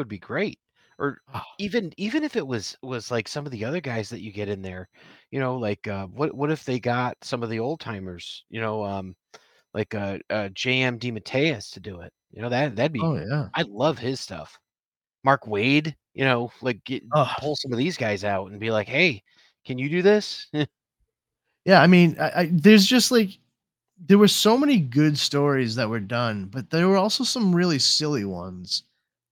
would be great. Or Oh, even even if it was was like some of the other guys that you get in there, you know, like uh, what what if they got some of the old timers, you know, um, like uh, uh JM DeMatteis to do it. You know that that'd be oh yeah. I love his stuff. Mark Waid, you know, like get, Oh, pull some of these guys out and be like, hey, can you do this? yeah. I mean, I, I, there's just like there were so many good stories that were done, but there were also some really silly ones.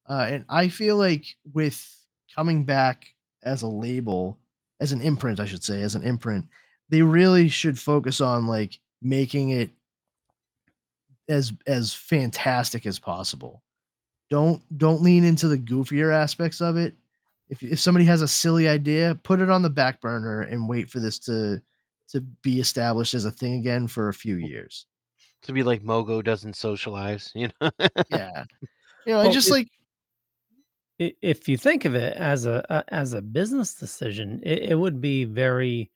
Uh, and I feel like with coming back as a label, as an imprint, I should say, as an imprint, they really should focus on like making it as as fantastic as possible. Don't don't lean into the goofier aspects of it. If if somebody has a silly idea, put it on the back burner and wait for this to to be established as a thing again for a few years. to be like Mogo doesn't socialize, you know? Yeah. You know, I Well, just it- like i- if you think of it as a, a as a business decision, it, it would be very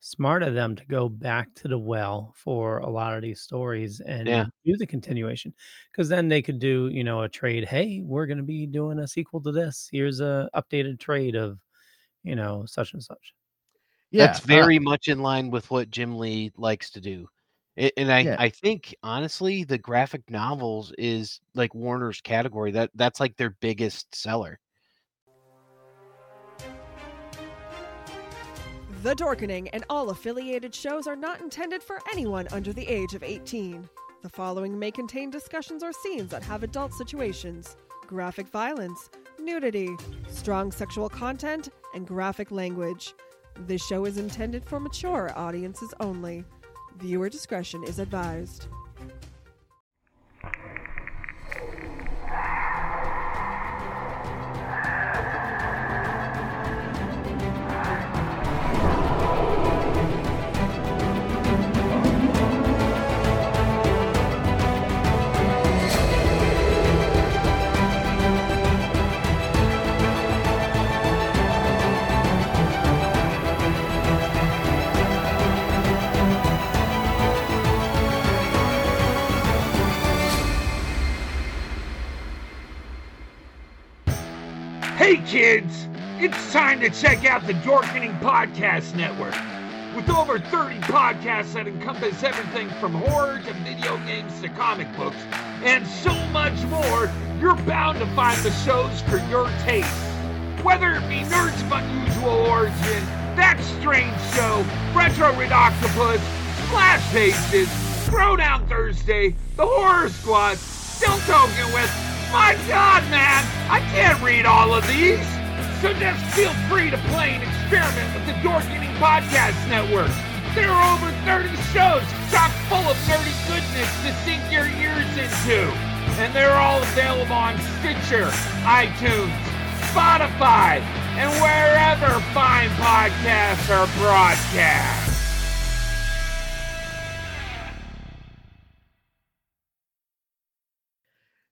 smart of them to go back to the well for a lot of these stories and Yeah. do the continuation because then they could do you know a trade hey we're going to be doing a sequel to this here's a updated trade of you know such and such yeah, That's uh, very much in line with what Jim Lee likes to do. A- And I, Yeah. I think honestly, the graphic novels is like Warner's category. That that's like their biggest seller. The Dorkening and all affiliated shows are not intended for anyone under the age of 18. The following may contain discussions or scenes that have adult situations, graphic violence, nudity, strong sexual content, and graphic language. This show is intended for mature audiences only. Viewer discretion is advised. It's time to check out the Dorkening Podcast Network. With over 30 podcasts that encompass everything from horror to video games to comic books and so much more, you're bound to find the shows for your taste. Whether it be Nerds of Unusual Origin, That Strange Show, Retro Red Octopus, Splash Pages, Throwdown Thursday, The Horror Squad, Still Talking with, my god man, I can't read all of these! So just feel free to play and experiment with the Dorkening Podcast Network. There are over 30 shows chock full of nerdy goodness to sink your ears into. And they're all available on Stitcher, iTunes, Spotify, and wherever fine podcasts are broadcast.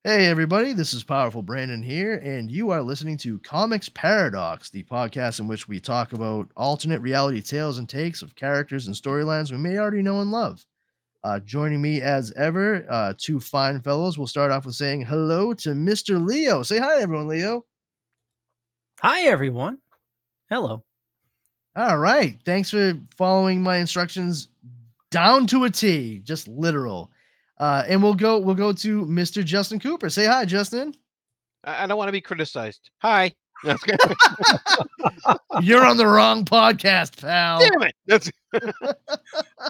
Hey, everybody, this is Powerful Brandon here, and you are listening to Comix Paradox, the podcast in which we talk about alternate reality tales and takes of characters and storylines we may already know and love. Uh, joining me as ever, uh, two fine fellows. We'll start off with saying hello to Mr. Leo. Say hi, everyone, Leo. hi everyone hello All right. Thanks for following my instructions down to a T, just literal. Uh, and we'll go we'll go to Mr. Justin Cooper. Say hi, Justin. I, I don't want to be criticized. Hi. That's good. You're on the wrong podcast, pal. Damn it. That's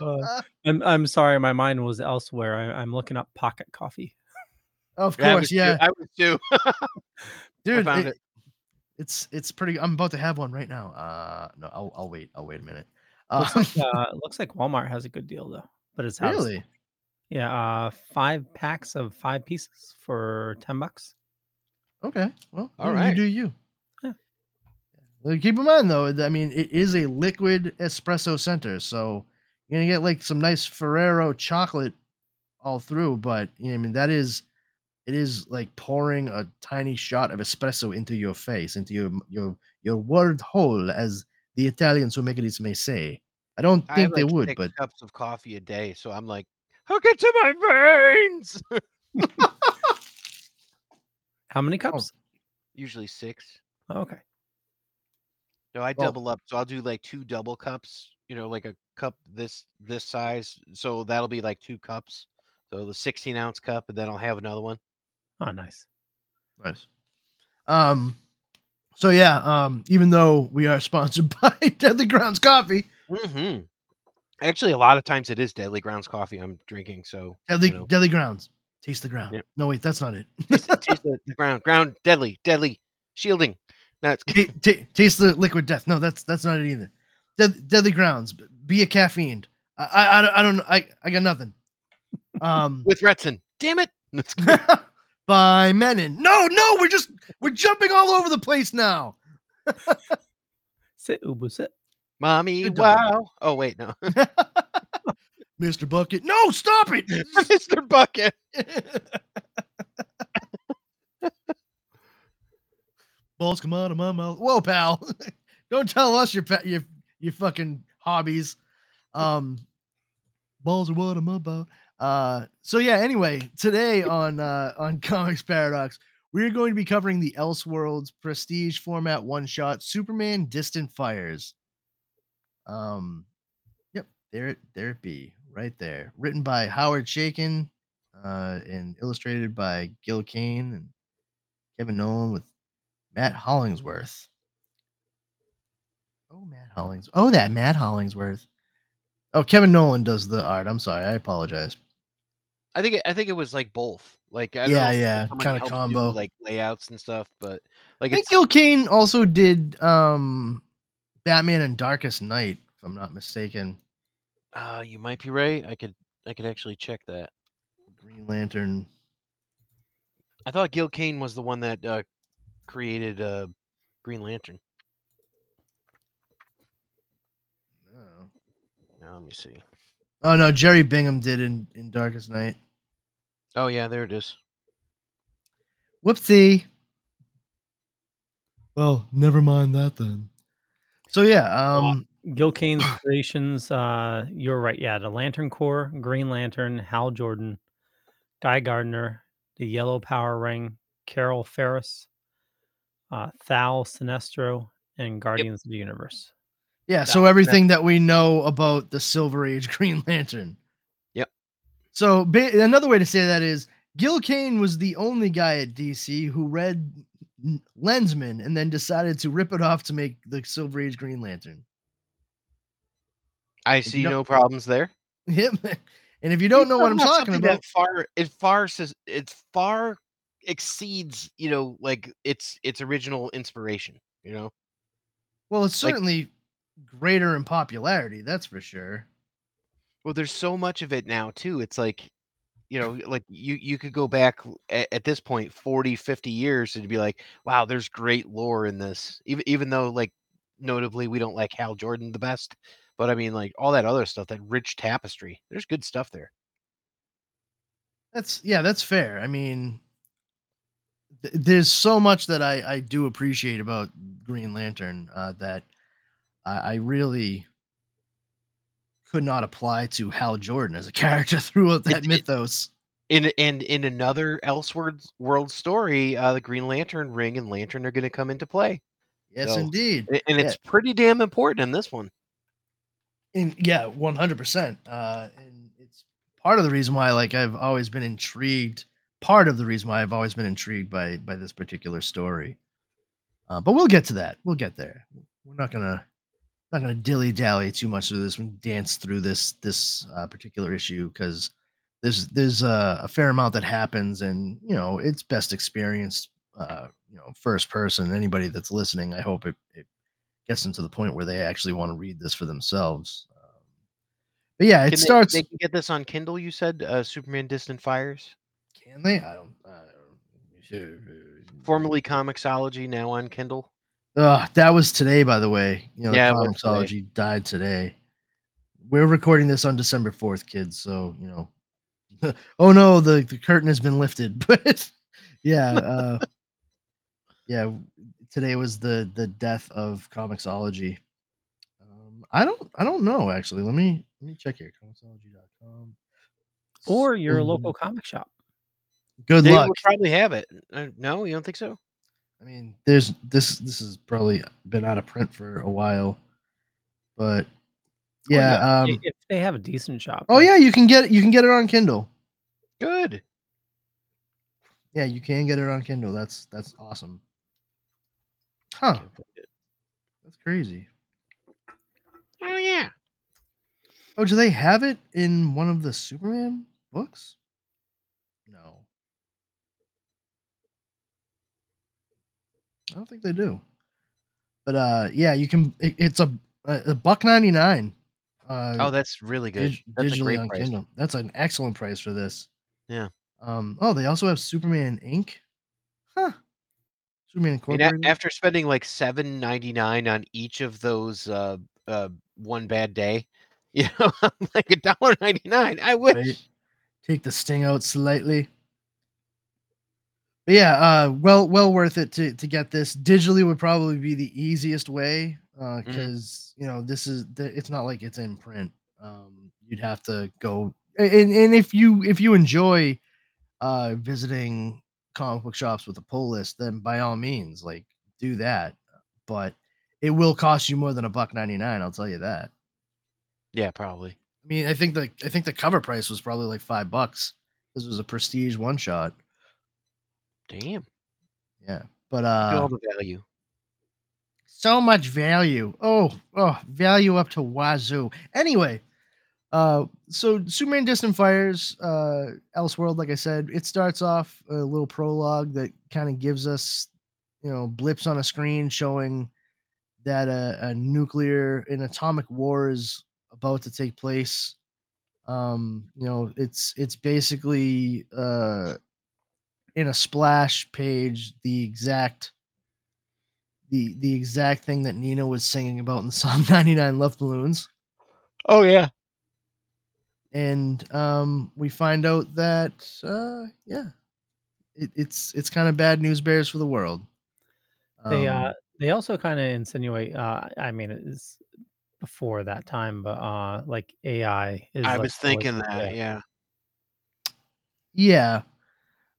Uh, I'm, I'm sorry my mind was elsewhere I, i'm looking up pocket coffee Of course, yeah, I was too. dude. found it- It's it's pretty. I'm about to have one right now. Uh, no, I'll I'll wait. I'll wait a minute. Uh, looks like, uh, looks like walmart has a good deal though but it's out of really? Yeah uh five packs of five pieces for 10 bucks Okay. Well, All you- right. You do you. Yeah. Keep in mind though, I mean, it is a liquid espresso center, so you're gonna get like some nice Ferrero chocolate all through. But you know, I mean, that is, it is like pouring a tiny shot of espresso into your face, into your your your word hole, as the Italians who make it may say. I don't I think have they like would, six but cups of coffee a day, so I'm like, hook it to my veins. how many cups Usually six. Okay. No, I Well- double up. So I'll do like two double cups. You know, like a cup this this size. So that'll be like two cups. So the 16 ounce cup, and then I'll have another one. Oh, nice. Nice. Um. So yeah. Um. Even though we are sponsored by Deadly Grounds Coffee, hmm Actually, a lot of times it is Deadly Grounds coffee I'm drinking. So Deadly know. Deadly Grounds, taste the ground. Yep. No, wait, that's not it. taste, the- taste the, the ground, ground, deadly, deadly, shielding. That's Ta- ta- taste the liquid death. No, that's that's not it either. Dead, deadly Grounds, be a caffeine. I I, I don't- I. I I got nothing. Um. with Retson. Damn it! By Menon. No, no, we're just we're jumping all over the place now. Sit, Ubu, sit. Mommy, wow. Oh wait, no, Mr. Bucket. No, stop it. Mr. Bucket. Balls come out of my mouth. Whoa, pal. Don't tell us your your your fucking hobbies. Um balls are what I'm about. Uh so yeah, anyway, today on uh on Comix Paradox, we're going to be covering the Elseworlds prestige format one shot Superman Distant Fires. Um yep, there it there it be, right there. Written by Howard Chaykin, uh, and illustrated by Gil Kane and Kevin Nowlan with Matt Hollingsworth. Oh, Matt Hollings. Oh, that Matt Hollingsworth. Oh, Kevin Nowlan does the art. I'm sorry. I apologize. I think I think it was like both. Like I Yeah, yeah, helped do, combo. like layouts and stuff, but like, I think Gil Kane also did um Batman and Darkest Knight, if I'm not mistaken. uh, you might be right. I could I could actually check that. Green Lantern. I thought Gil Kane was the one that uh, created uh, Green Lantern. Oh. Now let me see. oh no, Jerry Bingham did in, in Darkest Knight. Oh yeah, there it is. Whoopsie. Well, never mind that then. So yeah, um Gil Kane's creations. Uh, you're right. Yeah, the Lantern Corps, Green Lantern, Hal Jordan, Guy Gardner, the Yellow Power Ring, Carol Ferris, uh, Thaal Sinestro, and Guardians of the Universe. Yeah, so everything that we know about the Silver Age Green Lantern. Yep. So ba- another way to say that is Gil Kane was the only guy at DC who read N- Lensman and then decided to rip it off to make the Silver Age Green Lantern. I see no problems there. Yep. And if you don't know what I'm Talking about, far it far says it far exceeds you know like its its original inspiration. You know, well, it's like- certainly greater in popularity, that's for sure. well, there's so much of it now too. It's like you know like you you could go back at, at this point 40 50 years and be like wow there's great lore in this even even though like notably we don't like hal jordan the best but i mean like all that other stuff that rich tapestry there's good stuff there That's yeah, that's fair. I mean, th- there's so much that I I do appreciate about Green Lantern uh, that I, I really could not apply to Hal Jordan as a character throughout that It- it- mythos. in and in another elseworld world story uh the green lantern ring and lantern are going to come into play Yes, so- indeed. And Yeah. it's pretty damn important in this one And yeah, one hundred percent. Uh, and it's part of the reason why, like, I've always been intrigued. Part of the reason why I've always been intrigued by by this particular story. Uh, but we'll get to that. We'll get there. We're not gonna not gonna dilly dally too much through this. We can dance through this this uh, particular issue because there's there's uh, a fair amount that happens, and you know it's best experienced. Uh, you know, first person. Anybody that's listening, I hope it, it gets them to the point where they actually want to read this for themselves. Um, but yeah, it Can starts. they, can get this on kindle you said uh superman distant fires Can they? I don't. I don't formerly Comixology now on kindle Uh, that was today, by the way. You know, Yeah, it the was today. Comixology died today. We're recording this on December 4th, kids. So, you know, oh no, the, the curtain has been lifted. But yeah, uh, yeah, today was the the death of Comixology. Um, I don't I don't know actually. Let me let me check here. Comixology.com. Or your local comic shop. Good they luck. would probably have it uh, no you don't think so I mean, there's this this has probably been out of print for a while, but Oh, yeah. Um, if they have a decent shop. oh yeah, you can get you can get it on Kindle. Good. Yeah, you can get it on Kindle. That's that's awesome. Huh? Can't find it. That's crazy. Oh yeah. Oh, do they have it in one of the Superman books? No. I don't think they do. But uh yeah, you can it, it's a a buck 99. Uh Oh, that's really good. dig- That's a digitally great on price. Kindle. That's an excellent price for this. Yeah. Um oh, they also have Superman Inc. Huh. Superman Incorporated. a- after spending like seven ninety nine on each of those uh uh one bad day, you know, like a dollar ninety nine. I wish. right? Take the sting out slightly. But yeah, uh, well, well worth it to to get this digitally would probably be the easiest way Mm-hmm. because you know this is it's not like it's in print. Um, you'd have to go and and if you if you enjoy uh visiting comic book shops with a pull list, then by all means, like do that. But it will cost you more than a buck ninety nine. I'll tell you that. Yeah, probably. I mean, I think the I think the cover price was probably like five bucks. This was a prestige one shot. Damn. Yeah, but at all uh, the value. so much value. Oh, oh, value up to wazoo. Anyway, uh, so Superman Distant Fires, uh, Elseworld, like I said, it starts off a little prologue that kind of gives us, you know, blips on a screen showing that a, a nuclear an atomic war is about to take place. Um, you know, it's it's basically uh in a splash page the exact the the exact thing that Nena was singing about in Psalm 99 Love Balloons. Oh yeah. And um we find out that uh yeah, it, it's it's kind of bad news bears for the world. They Um, uh they also kind of insinuate uh I mean it's before that time, but uh like AI is I like, was thinking always- that. Yeah. yeah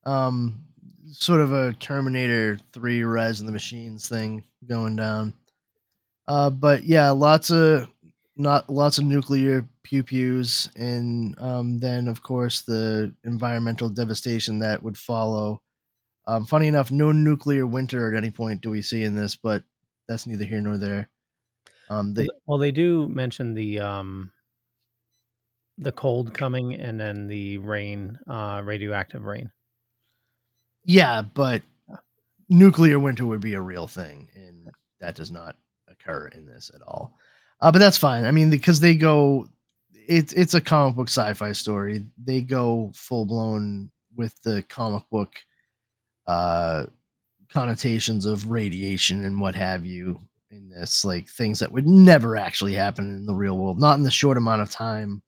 um sort of a terminator 3 rise in the machines thing going down. Uh but yeah lots of not lots of nuclear pew pews and um then of course the environmental devastation that would follow. Um funny enough no nuclear winter at any point do we see in this but that's neither here nor there. Um they Well, they do mention the um the cold coming and then the rain, uh radioactive rain. Yeah, but nuclear winter would be a real thing, and that does not occur in this at all. Uh, but that's fine. I mean, because they go, it's it's a comic book sci-fi story. They go full blown with the comic book uh, connotations of radiation and what have you in this, like things that would never actually happen in the real world, not in the short amount of time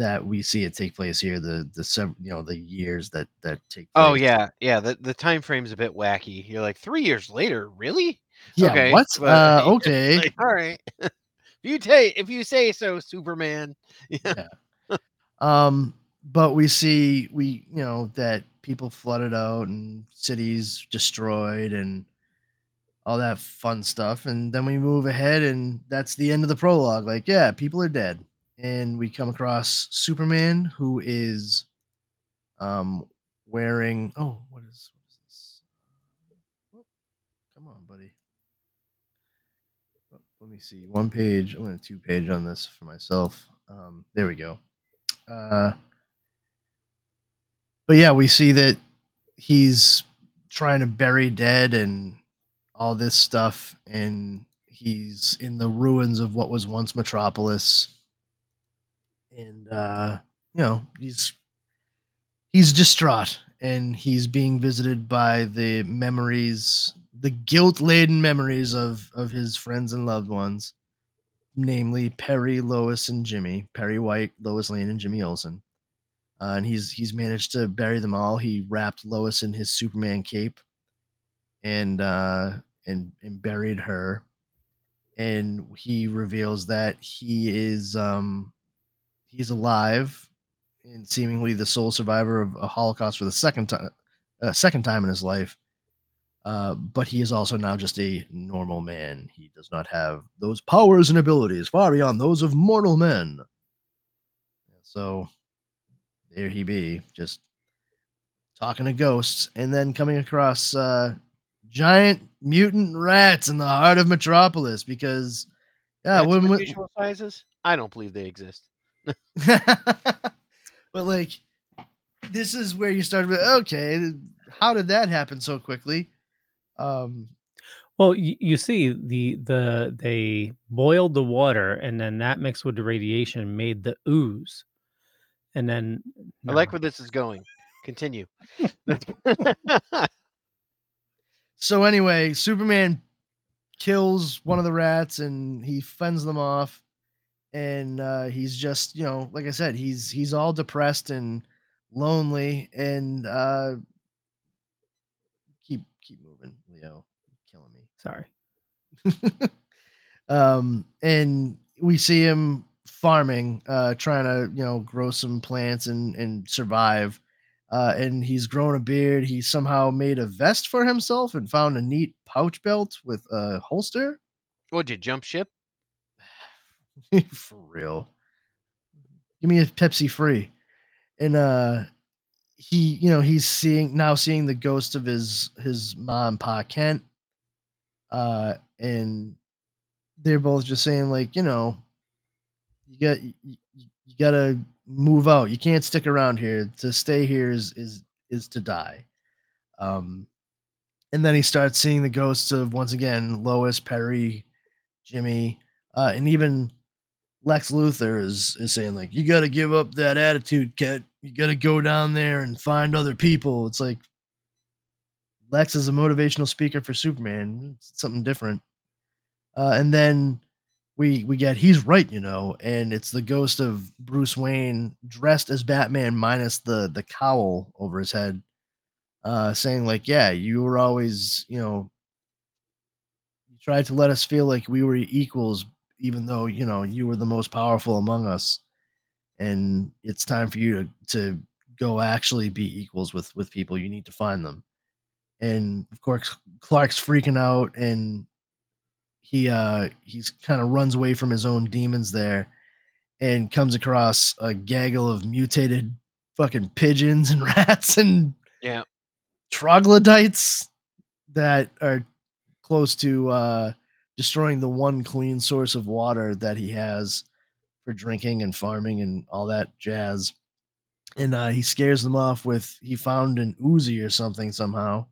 that we see it take place here. The the sev- you know the years that that take. Oh yeah. Yeah. The the time frame's a bit wacky. You're like three years later, really? Yeah, Okay, what? but- Uh, okay. Like, all right. if you take if you say so, Superman. Yeah. um, but we see we you know that people flooded out and cities destroyed and all that fun stuff, and then we move ahead, and that's the end of the prologue. Like, yeah, people are dead, and we come across Superman, who is um wearing oh, what is what is this? Oh, come on, buddy. Oh, let me see. One page. I'm going to two page on this for myself. Um, there we go. Uh, but yeah, we see that he's trying to bury dead and all this stuff, and he's in the ruins of what was once Metropolis. And uh, you know, he's he's distraught and he's being visited by the memories, the guilt-laden memories of of his friends and loved ones, namely Perry, Lois, and Jimmy. Perry White, Lois Lane, and Jimmy Olsen. Uh, and he's he's managed to bury them all. He wrapped Lois in his Superman cape, and uh, and and buried her. And he reveals that he is um, he's alive, and seemingly the sole survivor of a Holocaust for the second time, uh, second time in his life. Uh, but he is also now just a normal man. He does not have those powers and abilities far beyond those of mortal men. So there he be, just talking to ghosts, and then coming across uh, giant mutant rats in the heart of Metropolis because yeah, Rats when, with when sizes? I don't believe they exist. but like this is where you start with okay, how did that happen so quickly? Um Well, you, you see, the the they boiled the water, and then that mixed with the radiation made the ooze, and then I like where this is going. Continue. so anyway, Superman kills one of the rats and he fends them off and uh he's just, you know, like I said, he's he's all depressed and lonely and uh keep keep moving, Leo. You're killing me. sorry. um, and we see him farming, uh, trying to you know grow some plants and and survive. Uh, and he's grown a beard. He somehow made a vest for himself and found a neat pouch belt with a holster. What'd you jump ship? for real. Give me a Pepsi free. And uh he, you know, he's seeing now seeing the ghost of his his mom, Pa Kent. Uh and they're both just saying, like, you know, you got you, you gotta move out. You can't stick around here. To stay here is is is to die. Um and then he starts seeing the ghosts of once again Lois, Perry, Jimmy, uh, and even Lex Luthor is is saying like, you got to give up that attitude, Ket. You got to go down there and find other people. It's like Lex is a motivational speaker for Superman. It's something different. Uh, and then we we get he's right, you know, and it's the ghost of Bruce Wayne dressed as Batman minus the the cowl over his head, uh, saying like, yeah, you were always, you know, you tried to let us feel like we were equals, even though you know you were the most powerful among us, and it's time for you to to go actually be equals with with people. You need to find them, and of course Clark's freaking out and he uh he's kind of runs away from his own demons there and comes across a gaggle of mutated fucking pigeons and rats and Yeah. troglodytes that are close to uh destroying the one clean source of water that he has for drinking and farming and all that jazz and uh he scares them off with he found an Uzi or something somehow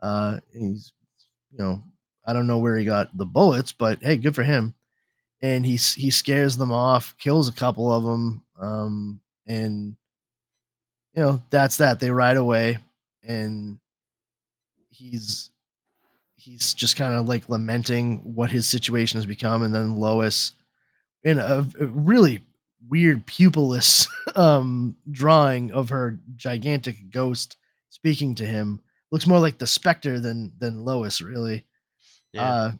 uh he's you know I don't know where he got the bullets, but hey, good for him. And he he scares them off, kills a couple of them, um, and you know that's that. They ride away, and he's he's just kind of like lamenting what his situation has become. And then Lois, in a, a really weird pupilless um, drawing of her gigantic ghost speaking to him, looks more like the Spectre than than Lois, really Yeah. uh,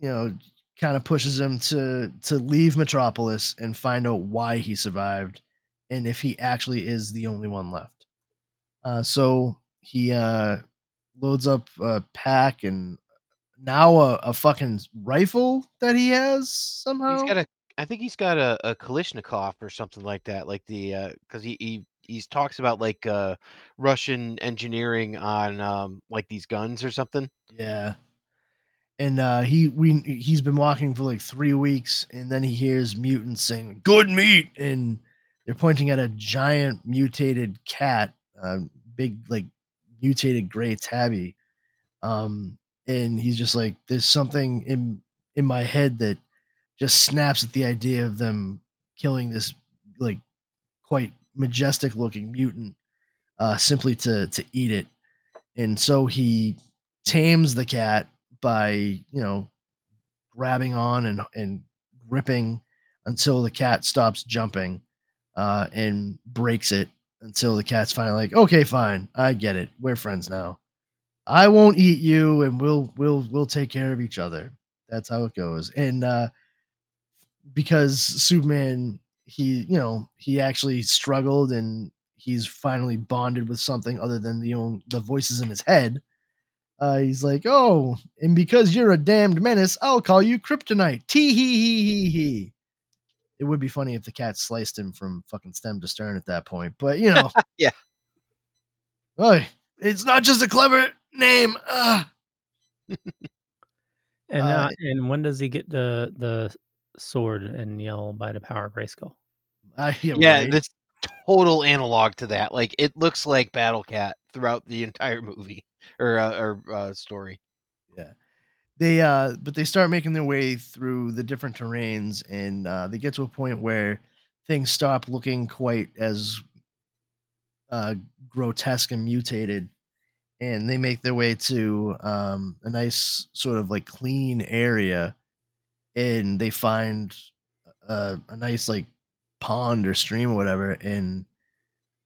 you know, kind of pushes him to to leave Metropolis and find out why he survived and if he actually is the only one left. Uh, so he uh, loads up a pack and now a, a fucking rifle that he has somehow. He's got a. I think he's got a, a Kalashnikov or something like that. Like the because he he he talks about like uh Russian engineering on um like these guns or something. Yeah. And uh he we he's been walking for like three weeks and then he hears mutants saying good meat and they're pointing at a giant mutated cat, uh, big like mutated gray tabby. Um and he's just like there's something in in my head that just snaps at the idea of them killing this like quite majestic looking mutant uh simply to to eat it. And so he tames the cat by you know grabbing on and and gripping until the cat stops jumping uh and breaks it until the cat's finally like okay fine i get it we're friends now i won't eat you and we'll we'll we'll take care of each other that's how it goes and uh because superman he you know he actually struggled and he's finally bonded with something other than the own the voices in his head Uh, he's like, oh, and because you're a damned menace, I'll call you Kryptonite. Tee hee hee hee hee. It would be funny if the cat sliced him from fucking stem to stern at that point, but you know, Yeah. Oh, it's not just a clever name. And Uh, uh, and when does he get the the sword and yell by the power of Grayskull? I- yeah, Yeah, right? that's total analog to that. Like it looks like Battle Cat throughout the entire movie or uh, or uh, story. They uh but they start making their way through the different terrains and uh they get to a point where things stop looking quite as uh grotesque and mutated and they make their way to um a nice sort of like clean area and they find a, a nice like pond or stream or whatever and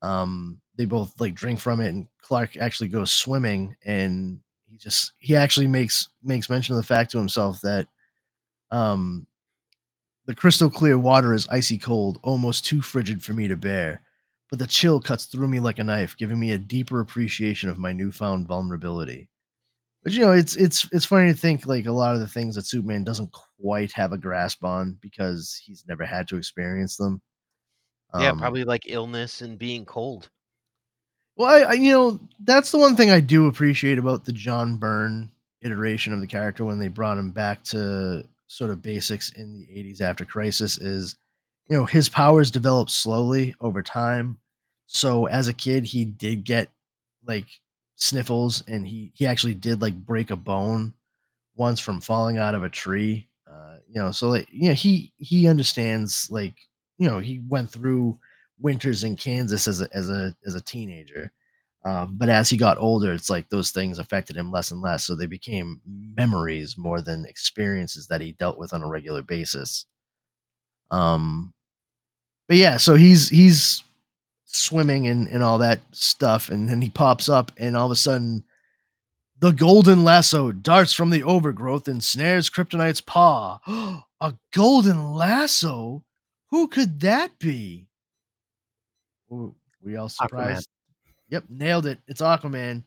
um they both like drink from it and clark actually goes swimming and he just he actually makes makes mention of the fact to himself that um the crystal clear water is icy cold almost too frigid for me to bear but the chill cuts through me like a knife giving me a deeper appreciation of my newfound vulnerability but you know it's it's it's funny to think like a lot of the things that superman doesn't quite have a grasp on because he's never had to experience them yeah, Um, probably like illness and being cold. Well, I, I you know that's the one thing I do appreciate about the John Byrne iteration of the character when they brought him back to sort of basics in the 80s after Crisis is you know his powers developed slowly over time. So as a kid he did get like sniffles and he he actually did like break a bone once from falling out of a tree. Uh, you know, so like you know he he understands like you know he went through winters in Kansas as a as a as a teenager. Um, but as he got older, it's like those things affected him less and less. So they became memories more than experiences that he dealt with on a regular basis. Um, but yeah, so he's he's swimming and, and all that stuff, and then he pops up, and all of a sudden, the golden lasso darts from the overgrowth and snares Kryptonite's paw. a golden lasso? Who could that be? Ooh, we all surprised. Yep, nailed it. It's Aquaman.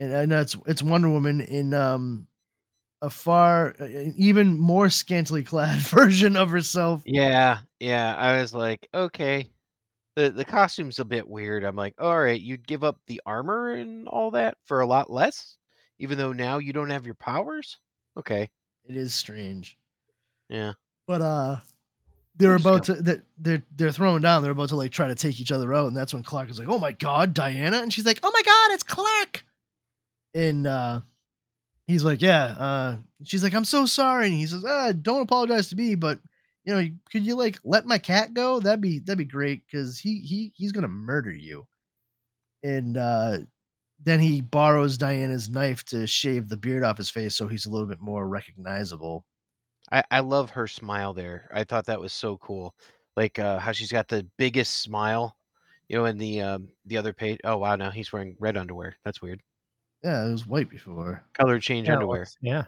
And I know it's it's Wonder Woman in um a far uh, even more scantily clad version of herself. Yeah, yeah. I was like, okay. The the costume's a bit weird. I'm like, all right, you'd give up the armor and all that for a lot less, even though now you don't have your powers? Okay. It is strange. Yeah. But uh they're about to that they're they're throwing down, they're about to like try to take each other out, and that's when Clark is like, Oh my god, Diana, and she's like, Oh my god, it's Clark. And uh he's like, Yeah, uh she's like, I'm so sorry. And he says, uh, don't apologize to me, but you know, could you like let my cat go? That'd be that'd be great because he he he's gonna murder you. And uh then he borrows Diana's knife to shave the beard off his face so he's a little bit more recognizable. I, I love her smile there. I thought that was so cool. Like uh, how she's got the biggest smile, you know, in the um, the other page. Oh wow, now he's wearing red underwear. That's weird. Yeah, it was white before. Color change Yeah, underwear. yeah.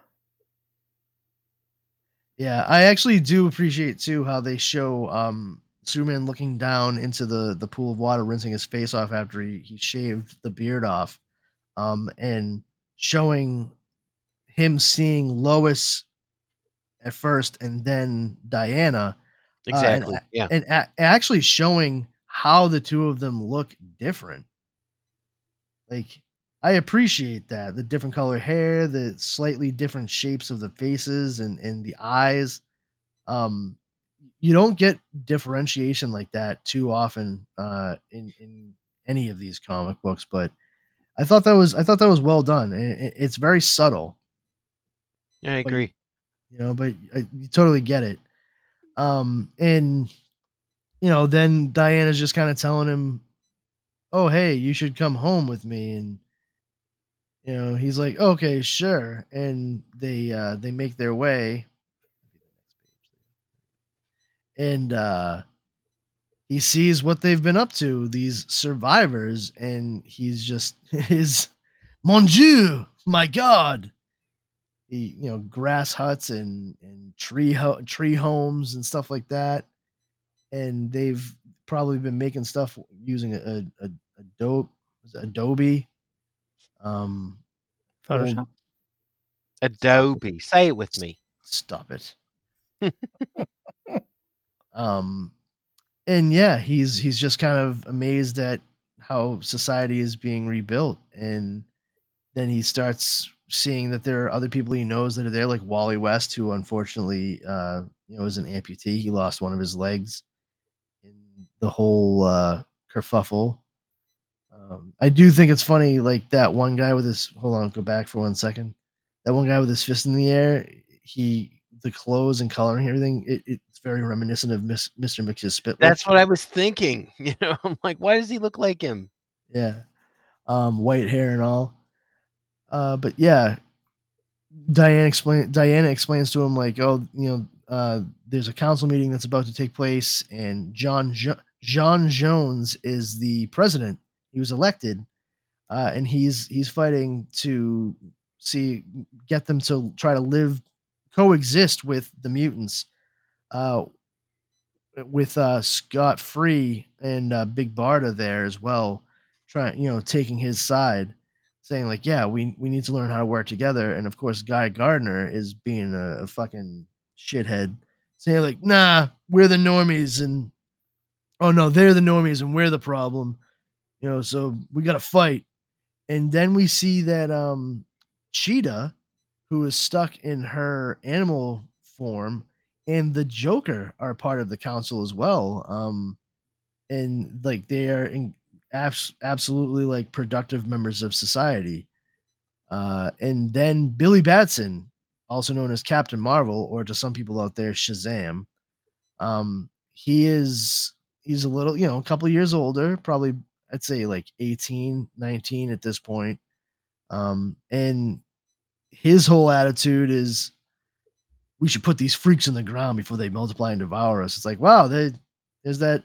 Yeah, I actually do appreciate too how they show um Superman looking down into the the pool of water, rinsing his face off after he, he shaved the beard off, um, and showing him seeing Lois at first and then Diana, and Exactly. yeah. and a- actually showing how the two of them look different. Like I appreciate that the different color hair, the slightly different shapes of the faces and and the eyes. Um, you don't get differentiation like that too often uh, in in any of these comic books, but I thought that was I thought that was well done. and it- it's very subtle Yeah, I agree. You know, but I you totally get it. Um, and you know, then Diana's just kind of telling him, "Oh, hey, you should come home with me," and you know, he's like, "Okay, sure," and they uh they make their way, and uh he sees what they've been up to, these survivors, and he's just his, mon Dieu, my God you know grass huts and and tree ho- tree homes and stuff like that and they've probably been making stuff using a, a, a adobe adobe um Photoshop. old- Adobe. Say it with me. Stop it. um, and yeah, he's he's just kind of amazed at how society is being rebuilt, and then he starts seeing that there are other people he knows that are there, like Wally West, who unfortunately, uh, you know, is an amputee. He lost one of his legs in the whole uh, kerfuffle. Um, I do think it's funny, like that one guy with his. Hold on, go back for one second. That one guy with his fist in the air. He, the clothes and coloring, and everything. It, it's very reminiscent of Miss, Mr. McSpitlick. That's what I was thinking. You know, I'm like, why does he look like him? yeah um white hair and all uh but yeah diane explain diana explains to him like oh you know uh there's a council meeting that's about to take place and john jo- J'onn J'onzz is the president. He was elected uh and he's he's fighting to see get them to try to live coexist with the mutants uh with uh scott free and uh big barda there as well trying you know taking his side saying like yeah we we need to learn how to work together. And of course guy gardner is being a, a fucking shithead saying like nah we're the normies and oh no they're the normies and we're the problem. You know so we gotta fight. And then we see that um cheetah who is stuck in her animal form and the joker are part of the council as well um and like they are in, abs- absolutely like productive members of society. Uh, and then Billy Batson, also known as Captain Marvel, or to some people out there, Shazam. Um, he is he's a little, you know, a couple years older, probably I'd say like 18, 19 at this point. Um, and his whole attitude is we should put these freaks in the ground before they multiply and devour us. It's like, wow, they, there's that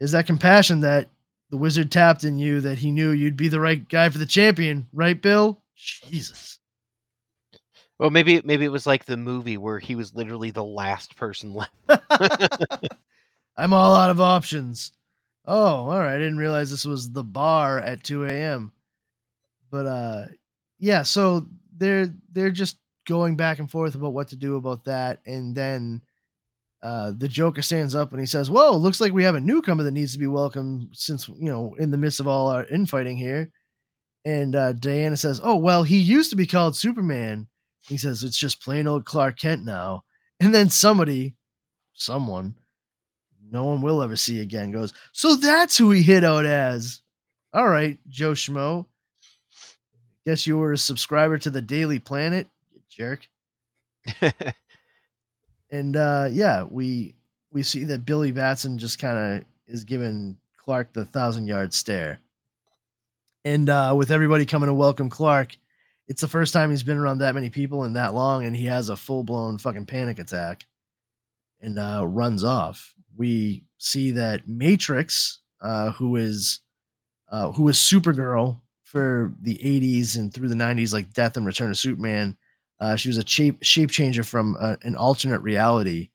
is that compassion that the wizard tapped in you that he knew you'd be the right guy for the champion, right, Bill? Jesus. Well, maybe maybe it was like the movie where he was literally the last person left. I'm all out of options. Oh, all right. I didn't realize this was the bar at 2 a.m. But uh yeah, so they're they're just going back and forth about what to do about that. And then uh, the Joker stands up and he says, "Whoa, looks like we have a newcomer that needs to be welcomed since you know in the midst of all our infighting here." And uh, Diana says, "Oh well, he used to be called Superman." He says, "It's just plain old Clark Kent now." And then somebody, someone, no one will ever see again, goes, "So that's who he hit out as." All right, Joe Schmo. Guess you were a subscriber to the Daily Planet, jerk and uh yeah we we see that billy batson just kind of is giving clark the thousand yard stare. And uh with everybody coming to welcome clark it's the first time he's been around that many people in that long and he has a full-blown fucking panic attack and uh runs off. We see that matrix uh who is uh who is supergirl for the 80s and through the 90s like death and return of superman uh, she was a shape shape changer from uh, an alternate reality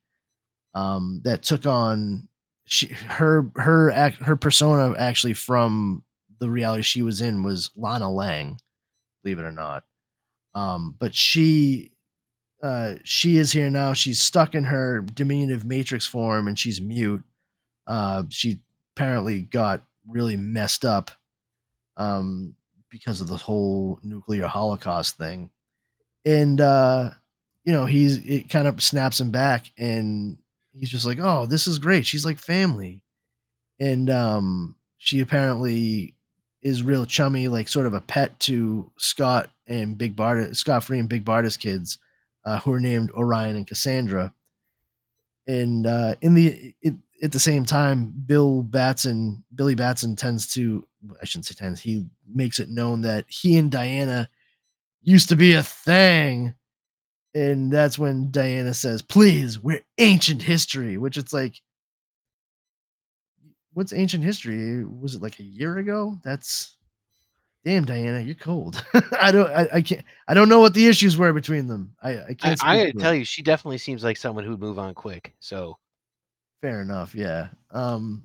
um, that took on she, her her act, her persona actually from the reality she was in was Lana Lang, believe it or not. Um, but she uh, she is here now. She's stuck in her diminutive matrix form and she's mute. Uh, she apparently got really messed up um, because of the whole nuclear holocaust thing and uh you know he's it kind of snaps him back and he's just like oh this is great. She's like family. And um she apparently is real chummy like sort of a pet to scott and big barda scott free and big barda's kids uh, who are named orion and cassandra. And uh in the it, at the same time bill batson billy batson tends to i shouldn't say tends he makes it known that he and diana used to be a thing. And that's when Diana says, please, we're ancient history, which it's like, what's ancient history? Was it like a year ago? That's damn, Diana, you're cold. I don't, I, I, can't, I don't know what the issues were between them. I, I I, can't. I speak gotta tell it. you, she definitely seems like someone who'd move on quick. So Fair enough. Yeah. Um,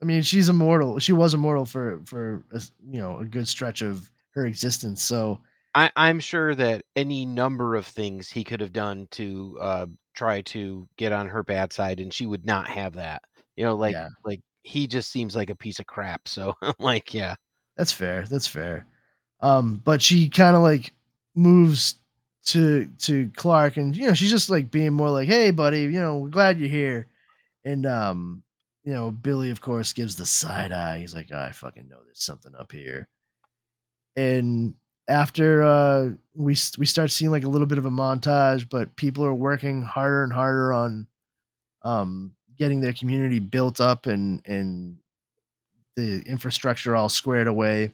I mean, she's immortal. She was immortal for for a, you know a good stretch of her existence. So I, I'm sure that any number of things he could have done to uh, try to get on her bad side, and she would not have that. You know, like Yeah. like he just seems like a piece of crap. So like, yeah, That's fair. That's fair. Um, but she kind of like moves to to Clark, and you know she's just like being more like, "Hey, buddy, you know, we're glad you're here." And um, you know, Billy, of course, gives the side eye. He's like, "I fucking know there's something up here." And after uh, we we start seeing like a little bit of a montage, but people are working harder and harder on um getting their community built up and and the infrastructure all squared away.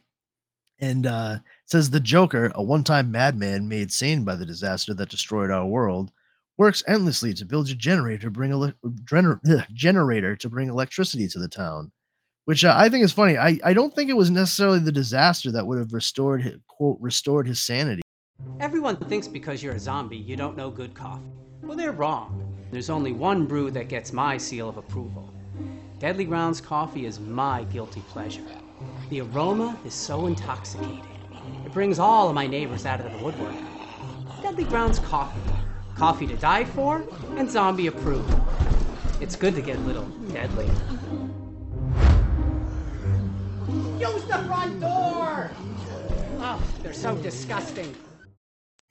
And uh, says the Joker, a one-time madman made sane by the disaster that destroyed our world, works endlessly to build a generator to bring ele- gener- generator to bring electricity to the town. Which uh, I think is funny. I, I don't think it was necessarily the disaster that would have restored his, quote restored his sanity. Everyone thinks because you're a zombie, you don't know good coffee. Well, they're wrong. There's only one brew that gets my seal of approval. Deadly Grounds coffee is my guilty pleasure. The aroma is so intoxicating. It brings all of my neighbors out of the woodwork. Deadly Grounds coffee. Coffee to die for and zombie approved. It's good to get a little deadly. Use the front door! Oh, they're so disgusting.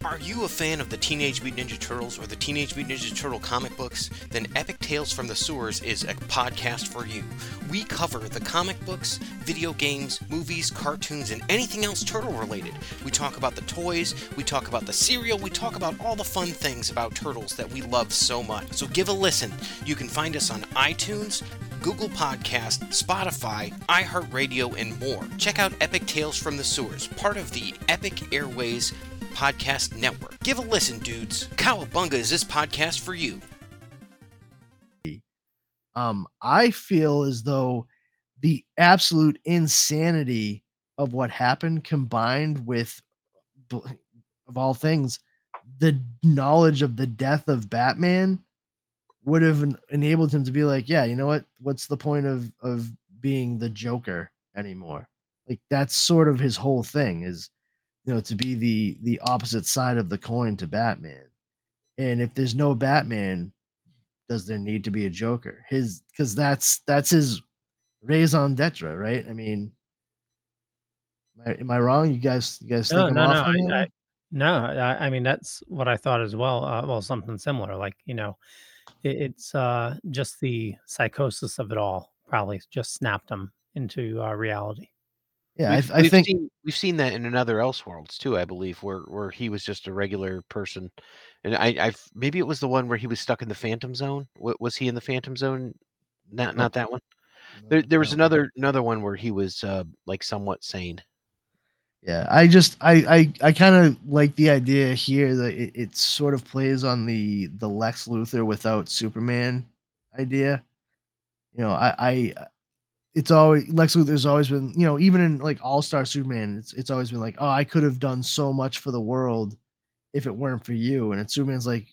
Are you a fan of the Teenage Mutant Ninja Turtles or the Teenage Mutant Ninja Turtle comic books? Then Epic Tales from the Sewers is a podcast for you. We cover the comic books, video games, movies, cartoons, and anything else turtle related. We talk about the toys, we talk about the cereal, we talk about all the fun things about turtles that we love so much. So give a listen. You can find us on iTunes, Google Podcast, Spotify, iHeartRadio, and more. Check out Epic Tales from the Sewers, part of the Epic Airways Podcast Network. Give a listen, dudes. Cowabunga is this podcast for you. Um, I feel as though the absolute insanity of what happened combined with of all things the knowledge of the death of Batman would have enabled him to be like, yeah, you know what? What's the point of of being the Joker anymore? Like that's sort of his whole thing is, you know, to be the the opposite side of the coin to Batman. And if there's no Batman, does there need to be a Joker? His because that's that's his raison d'etre, right? I mean, am I, am I wrong? You guys, you guys think No, I'm no, no. off I, I, no, I, I mean that's what I thought as well. Uh, well, something similar. Like you know, it, it's uh, just the psychosis of it all. Probably just snapped him into uh, reality. Yeah, I, we've, I we've think seen we've seen that in another Elseworlds too, I believe, where where he was just a regular person, and I I maybe it was the one where he was stuck in the Phantom Zone. Wa- Was he in the Phantom Zone? Not not that one. There there was another another one where he was uh, like somewhat sane. Yeah, I just I I, I kind of like the idea here that it, it sort of plays on the the Lex Luthor without Superman idea. You know, I I it's always Lex Luthor's always been you know even in like All Star Superman, it's it's always been like oh I could have done so much for the world if it weren't for you, and it's Superman's like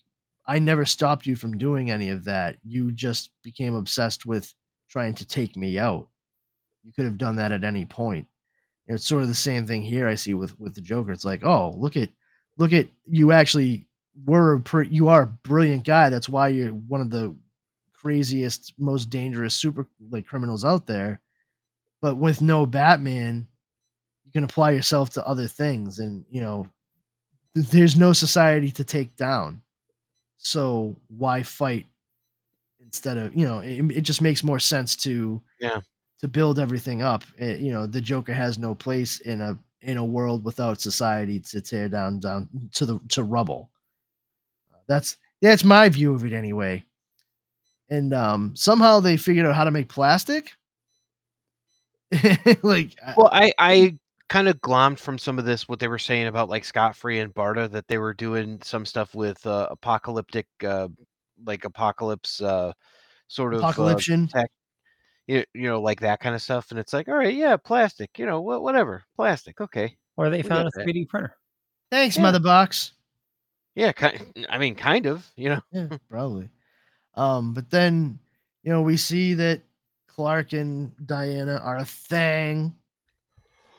I never stopped you from doing any of that. You just became obsessed with trying to take me out. You could have done that at any point it's sort of the same thing here I see with with the Joker. It's like, oh, look at look at you actually were a pre- you are a brilliant guy. That's why you're one of the craziest, most dangerous super like criminals out there. But with no Batman, you can apply yourself to other things, and you know, th- there's no society to take down. So why fight instead of you know? It, it just makes more sense to Yeah. To build everything up. eh, you know, the Joker has no place in a in a world without society to tear down down to the to rubble. That's that's my view of it anyway. And um somehow they figured out how to make plastic. like Well, I I kind of glommed from some of this what they were saying about like Scott Free and Barda that they were doing some stuff with uh, apocalyptic uh, like Apokolips uh, sort of uh, Apokolips. tech, you, you know, like that kind of stuff. And it's like, all right, yeah, plastic, you know, wha- whatever, plastic, okay, Or they We found a 3D printer. Thanks, Yeah. Mother Box. yeah, kind, I mean, kind of, you know, Yeah, probably. Um, but then you know we see that Clark and Diana are a thing,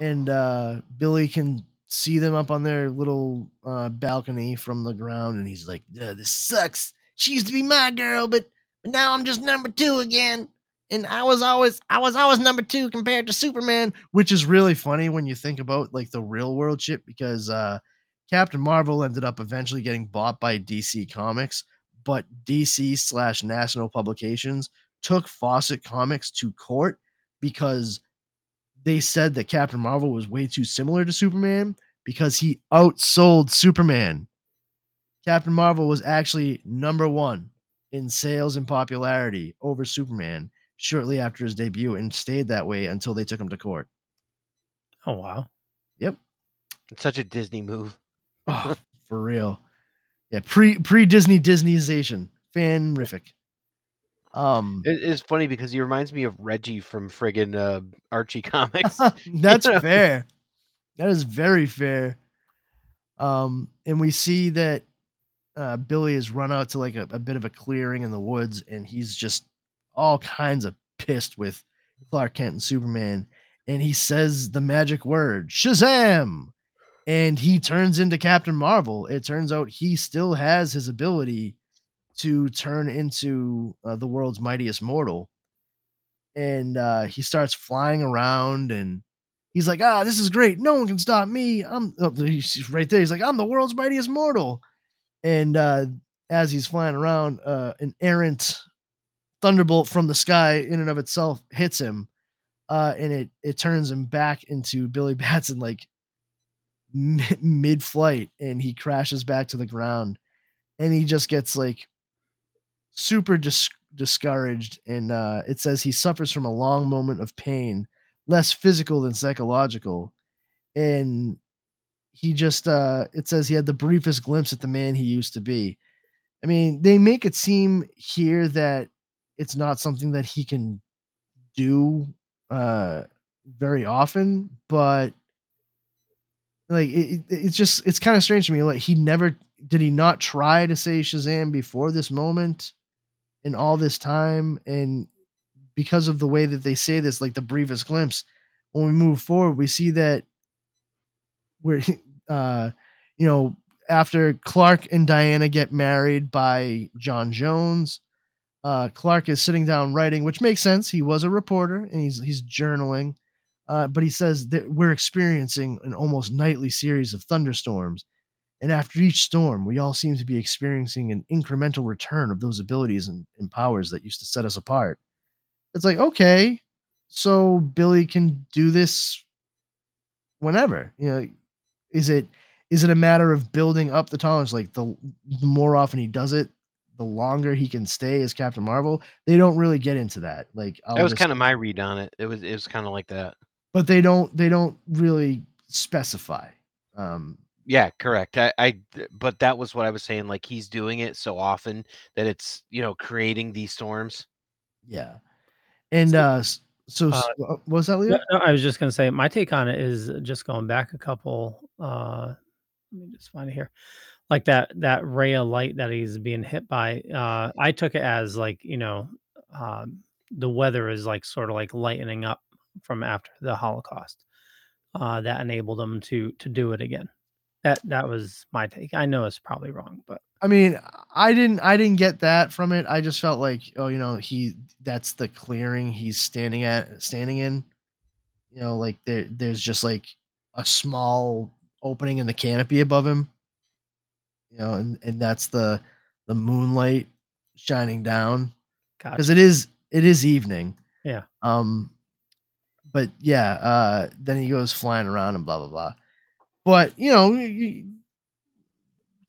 and uh, Billy can see them up on their little uh, balcony from the ground, and he's like, "This sucks. She used to be my girl, but, but now I'm just number two again." And I was always I was always number two compared to Superman, which is really funny when you think about like the real world shit because uh, Captain Marvel ended up eventually getting bought by DC Comics, but DC slash National Publications took Fawcett Comics to court because they said that Captain Marvel was way too similar to Superman because he outsold Superman. Captain Marvel was actually number one in sales and popularity over Superman shortly after his debut and stayed that way until they took him to court. Oh wow. Yep. It's such a Disney move. Oh, for real. Yeah, pre pre Disney Disneyization. Fanrific. Um it's funny because he reminds me of Reggie from friggin' uh, Archie comics. That's know? fair. That is very fair. Um, and we see that uh, Billy has run out to like a, a bit of a clearing in the woods, and he's just all kinds of pissed with Clark Kent and Superman. And he says the magic word, Shazam! And he turns into Captain Marvel. It turns out he still has his ability to turn into uh, the world's mightiest mortal and uh, he starts flying around and he's like, ah, this is great. No one can stop me. I'm oh, he's right there. He's like, I'm the world's mightiest mortal. And uh, as he's flying around, uh, an errant thunderbolt from the sky in and of itself hits him. Uh, and it it turns him back into Billy Batson like mid flight, and he crashes back to the ground, and he just gets like super dis- discouraged and uh, it says he suffers from a long moment of pain less physical than psychological and he just uh it says he had the briefest glimpse at the man he used to be i mean they make it seem here that it's not something that he can do uh very often but like it, it- it's just it's kind of strange to me like he never did he not try to say shazam before this moment in all this time and because of the way that they say this like the briefest glimpse when we move forward we see that we're uh you know after clark and diana get married by J'onn J'onzz uh clark is sitting down writing which makes sense he was a reporter and he's he's journaling uh, but he says that we're experiencing an almost nightly series of thunderstorms and after each storm, we all seem to be experiencing an incremental return of those abilities and, and powers that used to set us apart. It's like, okay, so Billy can do this whenever. You know, is it is it a matter of building up the tolerance? Like the, the more often he does it, the longer he can stay as Captain Marvel. They don't really get into that. Like I'll that was just- kind of my read on it. It was it was kind of like that. but they don't they don't really specify. Um, Yeah, correct. I, I but that was what I was saying. Like he's doing it so often that it's you know creating these storms. yeah, and uh, so s- Uh, was that, Leo? No, no, I was just going to say my take on it is just going back a couple. Uh, let me just find it here, like that that ray of light that he's being hit by. Uh, I took it as like you know, um, the weather is like sort of like lightening up from after the Holocaust. Uh, that enabled him to to do it again. That that was my take. I know it's probably wrong, but I mean, I didn't I didn't get that from it. I just felt like, oh, you know, he that's the clearing he's standing at standing in. You know, like there there's just like a small opening in the canopy above him. You know, and, and that's the the moonlight shining down. Because it is it is evening. Yeah. Um but yeah, uh then he goes flying around and blah blah blah. But you know,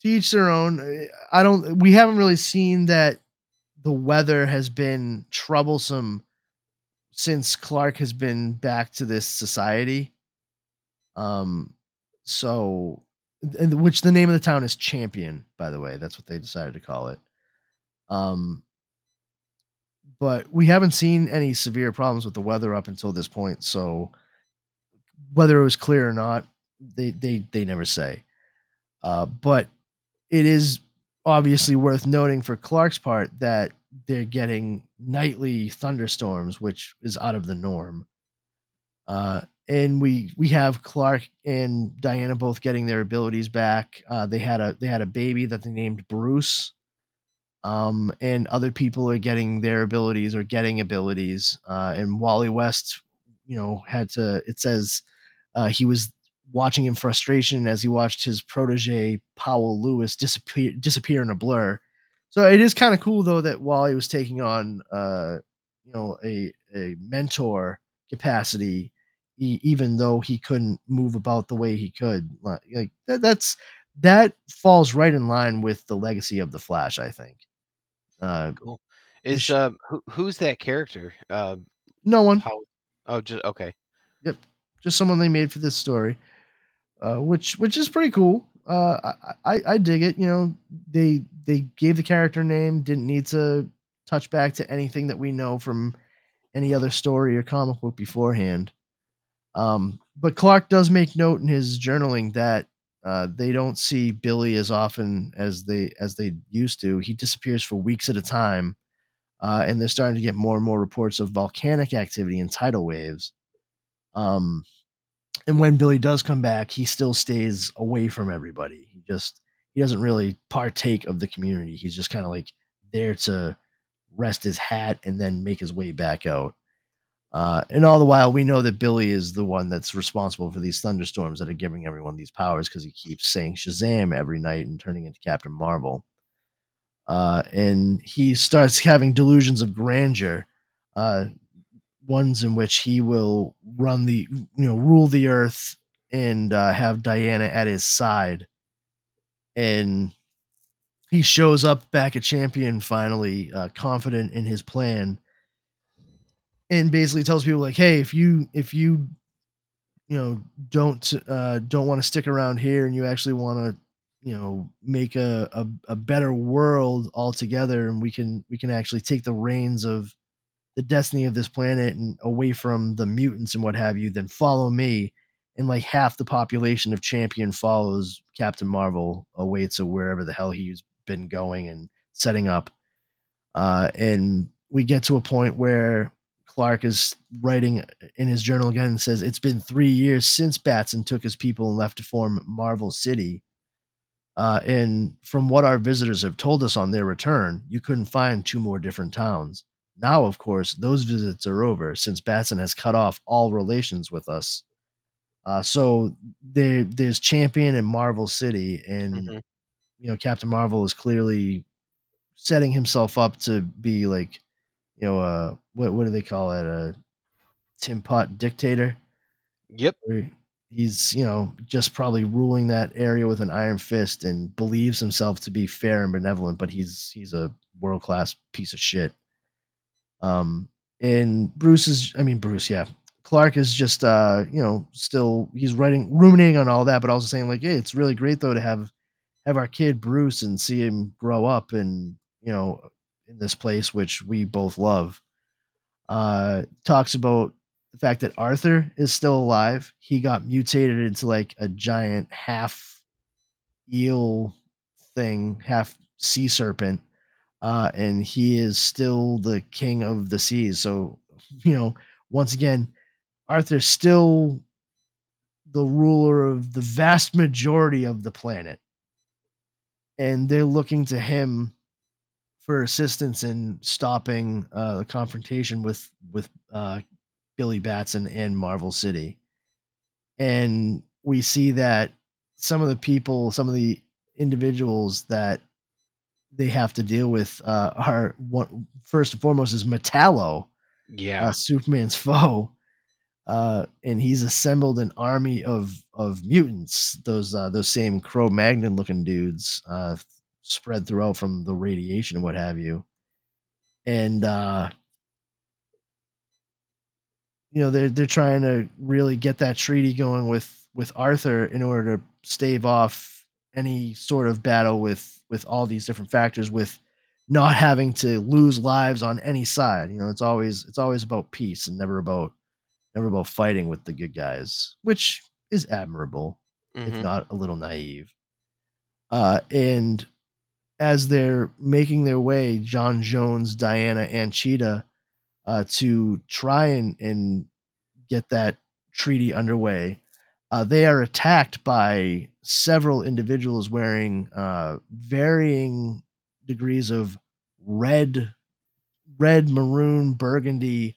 to each their own. Uh, I don't. We haven't really seen that the weather has been troublesome since Clark has been back to this society. Um, so, which the name of the town is Champion, by the way. That's what they decided to call it. Um, but we haven't seen any severe problems with the weather up until this point. So, whether it was clear or not, they they they never say. Uh, but it is obviously worth noting for Clark's part that they're getting nightly thunderstorms, which is out of the norm. Uh, and we we have Clark and Diana both getting their abilities back. Uh, they had a they had a baby that they named Bruce. Um, and other people are getting their abilities or getting abilities. Uh, and Wally West, you know, had to. It says uh, he was watching in frustration as he watched his protege Powell Lewis disappear disappear in a blur. So it is kind of cool though that Wally was taking on, uh, you know, a a mentor capacity he, even though he couldn't move about the way he could. Like that, that's that falls right in line with the legacy of the Flash. I think. Uh, cool. Is uh, who, who's that character? Uh, no one. How, oh, just okay. Yep, just someone they made for this story, uh, which which is pretty cool. Uh, I, I I dig it. You know, they they gave the character name, didn't need to touch back to anything that we know from any other story or comic book beforehand. Um, but Clark does make note in his journaling that uh, they don't see Billy as often as they as they used to. He disappears for weeks at a time, uh, and they're starting to get more and more reports of volcanic activity and tidal waves. Um, and when Billy does come back, he still stays away from everybody. He just he doesn't really partake of the community. He's just kind of like there to rest his hat and then make his way back out. Uh, and all the while, we know that Billy is the one that's responsible for these thunderstorms that are giving everyone these powers because he keeps saying Shazam every night and turning into Captain Marvel. Uh, and he starts having delusions of grandeur, uh, ones in which he will run the, you know, rule the earth and uh, have Diana at his side. And he shows up back at Champion finally, uh, confident in his plan and basically tells people like, hey, if you if you you know don't uh, don't want to stick around here and you actually want to you know make a, a, a better world altogether and we can we can actually take the reins of the destiny of this planet and away from the mutants and what have you then follow me. And like half the population of champion follows captain marvel away to wherever the hell he's been going and setting up. Uh and we get to a point where Clark is writing in his journal again and says, It's been three years since Batson took his people and left to form Marvel City. Uh, and from what our visitors have told us on their return, you couldn't find two more different towns. Now, of course, those visits are over since Batson has cut off all relations with us. Uh, so there, there's Champion and Marvel City, and mm-hmm. you know Captain Marvel is clearly setting himself up to be like you know, uh, what what do they call it? A Tim Pot dictator. Yep. he's you know just probably ruling that area with an iron fist and believes himself to be fair and benevolent, but he's he's a world class piece of shit. Um, and Bruce is, I mean Bruce, yeah. Clark is just uh, you know, still he's writing ruminating on all that, but also saying like, hey, it's really great though to have have our kid Bruce and see him grow up and you know in this place, which we both love, uh, talks about the fact that Arthur is still alive. He got mutated into like a giant half eel thing, half sea serpent, uh, and he is still the king of the seas. So, you know, once again, Arthur's still the ruler of the vast majority of the planet. And they're looking to him for assistance in stopping uh, the confrontation with with uh, Billy Batson and Marvel City, and we see that some of the people, some of the individuals that they have to deal with uh, are one first and foremost is Metallo, yeah, uh, Superman's foe, uh, and he's assembled an army of of mutants, those uh, those same Cro-Magnon looking dudes, uh, spread throughout from the radiation and what have you. And uh you know, they're they're trying to really get that treaty going with with Arthur in order to stave off any sort of battle with with all these different factors with not having to lose lives on any side. You know, it's always it's always about peace and never about never about fighting with the good guys, which is admirable, mm-hmm. if not a little naive. Uh, and as they're making their way, J'onn J'onzz, Diana, and Cheetah, uh, to try and, and get that treaty underway. Uh, they are attacked by several individuals wearing uh, varying degrees of red, red, maroon, burgundy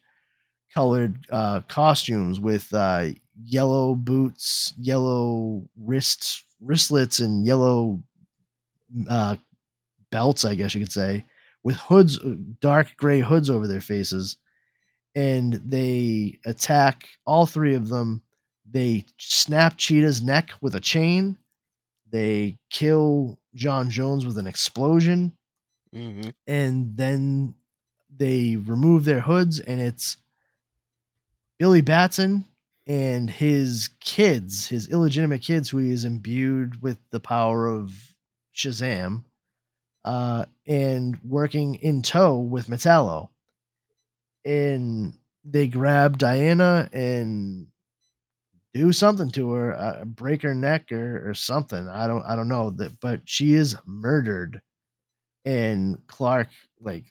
colored uh, costumes with uh, yellow boots, yellow wrists, wristlets, and yellow uh, belts, I guess you could say, with hoods, uh, dark gray hoods over their faces. And they attack all three of them. They snap Cheetah's neck with a chain. They kill J'onn J'onzz with an explosion. hmm And then they remove their hoods, and it's Billy Batson and his kids, his illegitimate kids, who he is imbued with the power of Shazam, uh, and working in tow with Metallo. And they grab Diana and do something to her, uh, break her neck or, or something. I don't, I don't know that, but she is murdered. And Clark like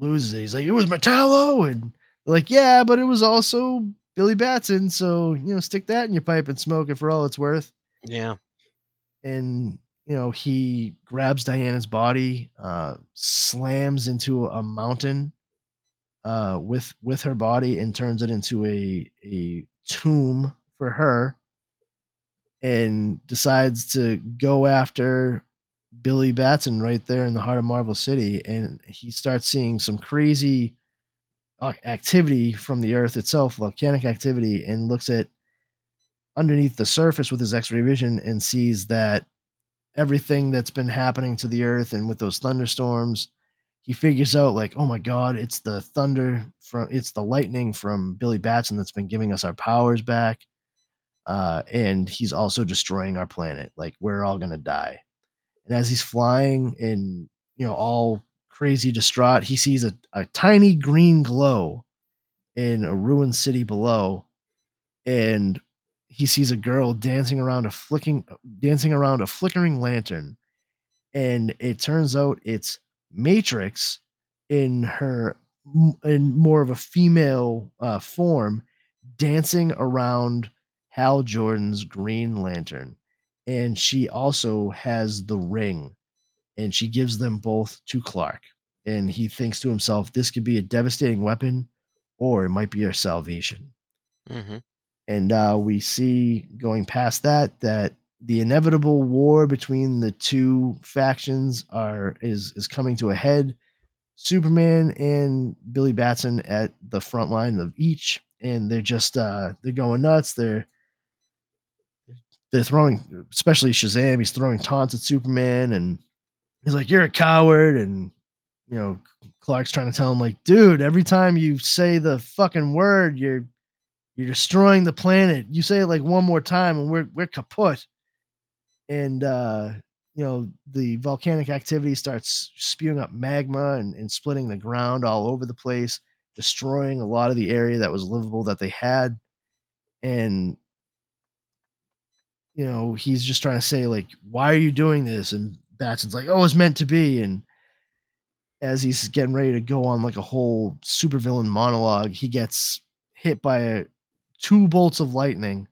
loses it. He's like, it was Metallo, and like, yeah, but it was also Billy Batson. So you know, stick that in your pipe and smoke it for all it's worth Yeah. and you know he grabs diana's body uh slams into a mountain uh with with her body and turns it into a a tomb for her and decides to go after billy batson right there in the heart of marvel city and he starts seeing some crazy uh, activity from the earth itself volcanic activity and looks at underneath the surface with his x-ray vision and sees that everything that's been happening to the earth and with those thunderstorms he figures out like oh my god it's the thunder from it's the lightning from billy batson that's been giving us our powers back uh, and he's also destroying our planet. Like we're all gonna die. And as he's flying and you know all crazy distraught he sees a, a tiny green glow in a ruined city below and he sees a girl dancing around a flicking dancing around a flickering lantern and it turns out it's matrix in her in more of a female uh, form dancing around hal jordan's green lantern. And she also has the ring and she gives them both to clark. And he thinks to himself this could be a devastating weapon or it might be our salvation. Hmm and uh, we see going past that that the inevitable war between the two factions are is is coming to a head. Superman and Billy Batson at the front line of each, and they're just uh, they're going nuts. They're they're throwing, especially Shazam. He's throwing taunts at Superman, and he's like, "You're a coward," and you know Clark's trying to tell him like, "Dude, every time you say the fucking word, you're you're destroying the planet. You say it like one more time and we're we're kaput. And uh, you know, the volcanic activity starts spewing up magma and, and splitting the ground all over the place, destroying a lot of the area that was livable that they had. And you know, he's just trying to say, like, why are you doing this? And Batson's like, oh, it's meant to be. And as he's getting ready to go on like a whole supervillain monologue, he gets hit by a two bolts of lightning.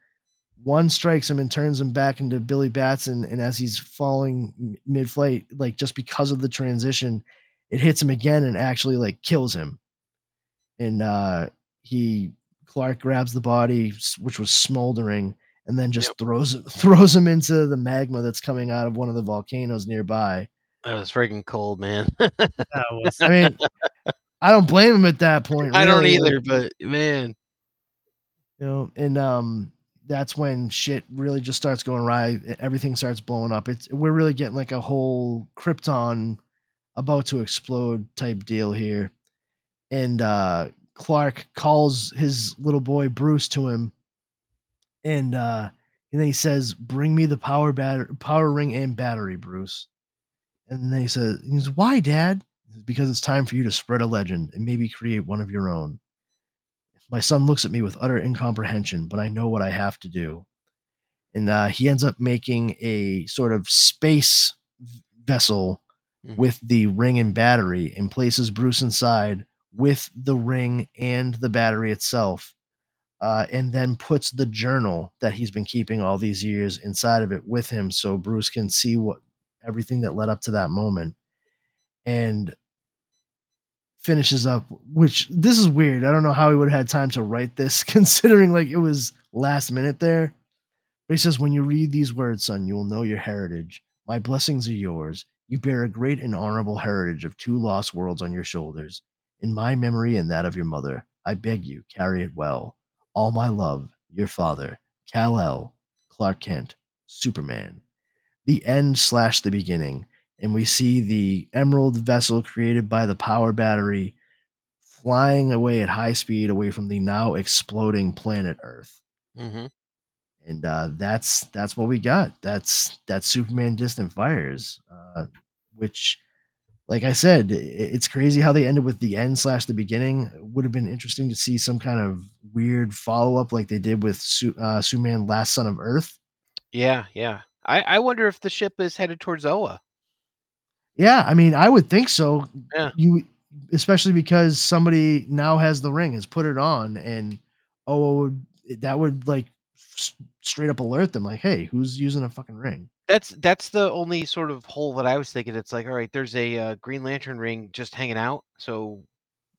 One strikes him and turns him back into Billy Batson. And as he's falling mid flight, like just because of the transition, it hits him again and actually like kills him. And uh he Clark grabs the body, which was smoldering, and then just throws it throws him into the magma that's coming out of one of the volcanoes nearby. That was freaking cold, man. That was I mean, I don't blame him at that point. I don't either, but man, you know and um that's when shit really just starts going right everything starts blowing up. It's we're really getting like a whole krypton about to explode type deal here. And uh clark calls his little boy bruce to him. And uh and then he says bring me the power batter power ring and battery bruce. And then he says he says why dad? Because it's time for you to spread a legend and maybe create one of your own my son looks at me with utter incomprehension, but I know what I have to do. And uh, he ends up making a sort of space vessel Mhm. with the ring and battery and places Bruce inside with the ring and the battery itself. uh, and then puts the journal that he's been keeping all these years inside of it with him so Bruce can see what everything that led up to that moment. And finishes up, which this is weird. I don't know how he would have had time to write this, considering like it was last minute there. But he says, When you read these words, son, you will know your heritage. My blessings are yours. You bear a great and honorable heritage of two lost worlds on your shoulders. In my memory and that of your mother, I beg you, carry it well. All my love, your father, Kal-El, Clark Kent, Superman. The end slash the beginning and we see the emerald vessel created by the power battery flying away at high speed away from the now exploding planet Earth. Mm-hmm. And uh, that's that's what we got. That's that's Superman Distant Fires, uh, which, like I said, it's crazy how they ended with the end slash the beginning. It would have been interesting to see some kind of weird follow up like they did with Su- uh, Superman Last Son of Earth. Yeah, yeah. I, I wonder if the ship is headed towards Oa. Yeah, I mean, I would think so. Yeah. You especially because somebody now has the ring, has put it on, and oh, that would like straight up alert them, like, hey, who's using a fucking ring? That's that's the only sort of hole that I was thinking. It's like, all right, there's a uh, Green Lantern ring just hanging out. So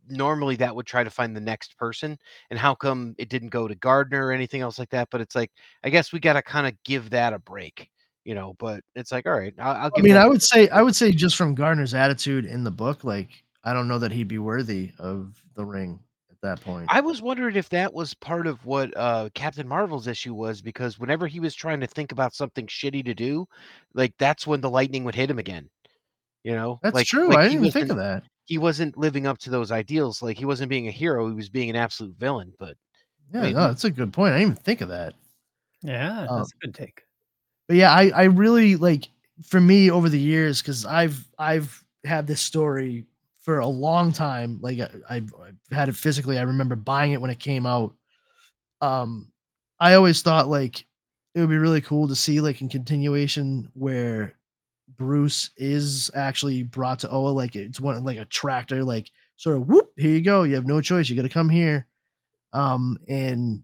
normally that would try to find the next person. And how come it didn't go to Gardner or anything else like that? But it's like, I guess we got to kind of give that a break you know, but it's like, all right, I'll, I'll I mean, I would say, I would say just from Gardner's attitude in the book, like, I don't know that he'd be worthy of the ring at that point. I was wondering if that was part of what uh, Captain Marvel's issue was because whenever he was trying to think about something shitty to do, like that's when the lightning would hit him again. You know, that's like, true. Like I didn't even think of that. He wasn't living up to those ideals. Like he wasn't being a hero. He was being an absolute villain. But yeah, I mean, no, that's a good point. I didn't even think of that. Yeah, that's um, a good take but yeah, I I really like for me over the years because I've I've had this story for a long time. Like I, I've, I've had it physically. I remember buying it when it came out. Um, I always thought like it would be really cool to see like in continuation where Bruce is actually brought to Oa. Like it's one like a tractor, like sort of whoop, here you go. You have no choice. You got to come here. Um, and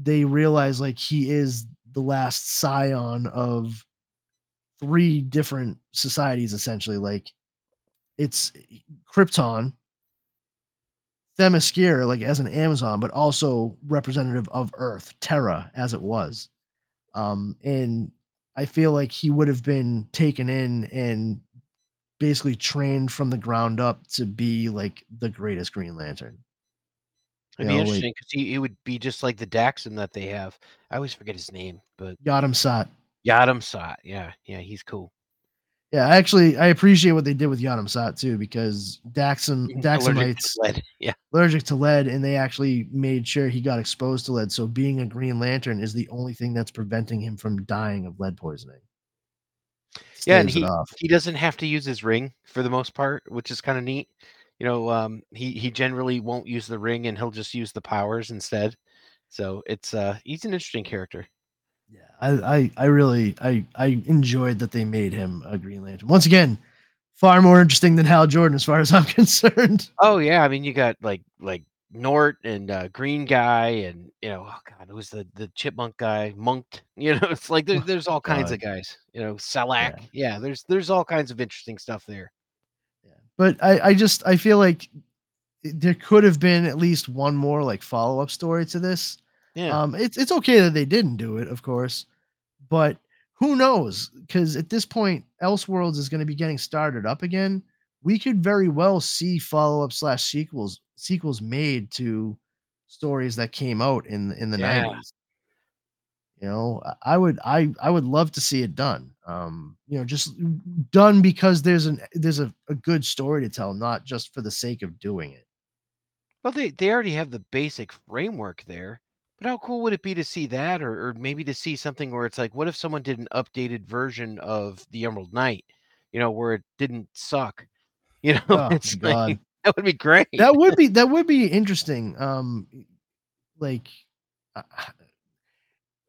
they realize like he is the last scion of three different societies essentially like it's krypton themyscira like as an amazon but also representative of earth terra as it was. Um and i feel like he would have been taken in and basically trained from the ground up to be like the greatest green lantern It'd be interesting because he, would be just like the Daxam that they have. I always forget his name, but Yadam-Sat. Yadam-Sat. Yeah, yeah, he's cool. Yeah, actually, I appreciate what they did with Yadam-Sat too, because Daxam mm-hmm, Daxamites lead. Yeah, allergic to lead, and they actually made sure he got exposed to lead. So being a Green Lantern is the only thing that's preventing him from dying of lead poisoning. yeah, and he he doesn't have to use his ring for the most part, which is kind of neat you know, um, he he generally won't use the ring and he'll just use the powers instead. So it's uh he's an interesting character. Yeah, I I, I really I I enjoyed that they made him a Green Lantern. Once again, far more interesting than Hal Jordan as far as I'm concerned. Oh yeah, I mean you got like like G'nort and uh, Green Guy and you know oh god it was the the Chipmunk guy Monked you know it's like there, there's all kinds of guys you know Salakk yeah. yeah there's there's all kinds of interesting stuff there. But I, I just I feel like there could have been at least one more like follow up story to this. Yeah. Um, it's it's okay that they didn't do it, of course, but who knows? Because at this point, Elseworlds is going to be getting started up again. We could very well see follow up slash sequels sequels made to stories that came out in in the nineties. You know, I would I I would love to see it done. Um, you know, just done because there's an there's a, a good story to tell, not just for the sake of doing it. Well, they they already have the basic framework there. But how cool would it be to see that, or, or maybe to see something where it's like, what if someone did an updated version of the Emerald Knight, you know, where it didn't suck, you know? Oh, it's like, that would be great. That would be that would be interesting. Um, like,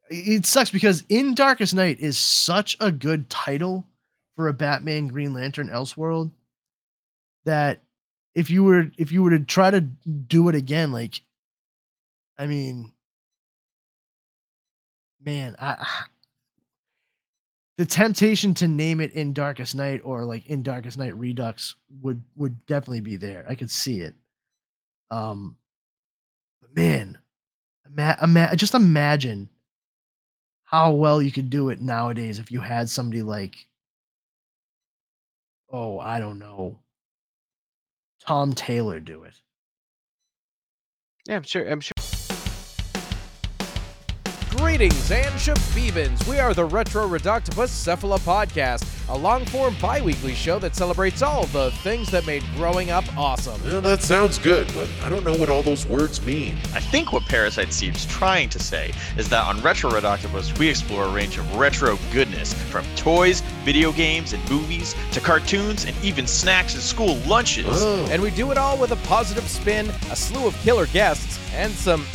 it sucks because In Darkest Knight is such a good title for a Batman Green Lantern Elseworld that if you were if you were to try to do it again, like I mean, man, I the temptation to name it in Darkest Knight or like in Darkest Knight Redux would would definitely be there. I could see it. Um, but man, ima- ima- just imagine how well you could do it nowadays if you had somebody like, oh, I don't know, Tom Taylor do it. Yeah, I'm sure. I'm sure. Greetings and Shabibans. We are the Retro Reductibus Cephala Podcast, a long form bi weekly show that celebrates all the things that made growing up awesome. Well, that sounds good, but I don't know what all those words mean. I think what Parasite seems trying to say is that on Retro Redoctopus, we explore a range of retro goodness, from toys, video games, and movies, to cartoons, and even snacks and school lunches. Oh. And we do it all with a positive spin, a slew of killer guests, and some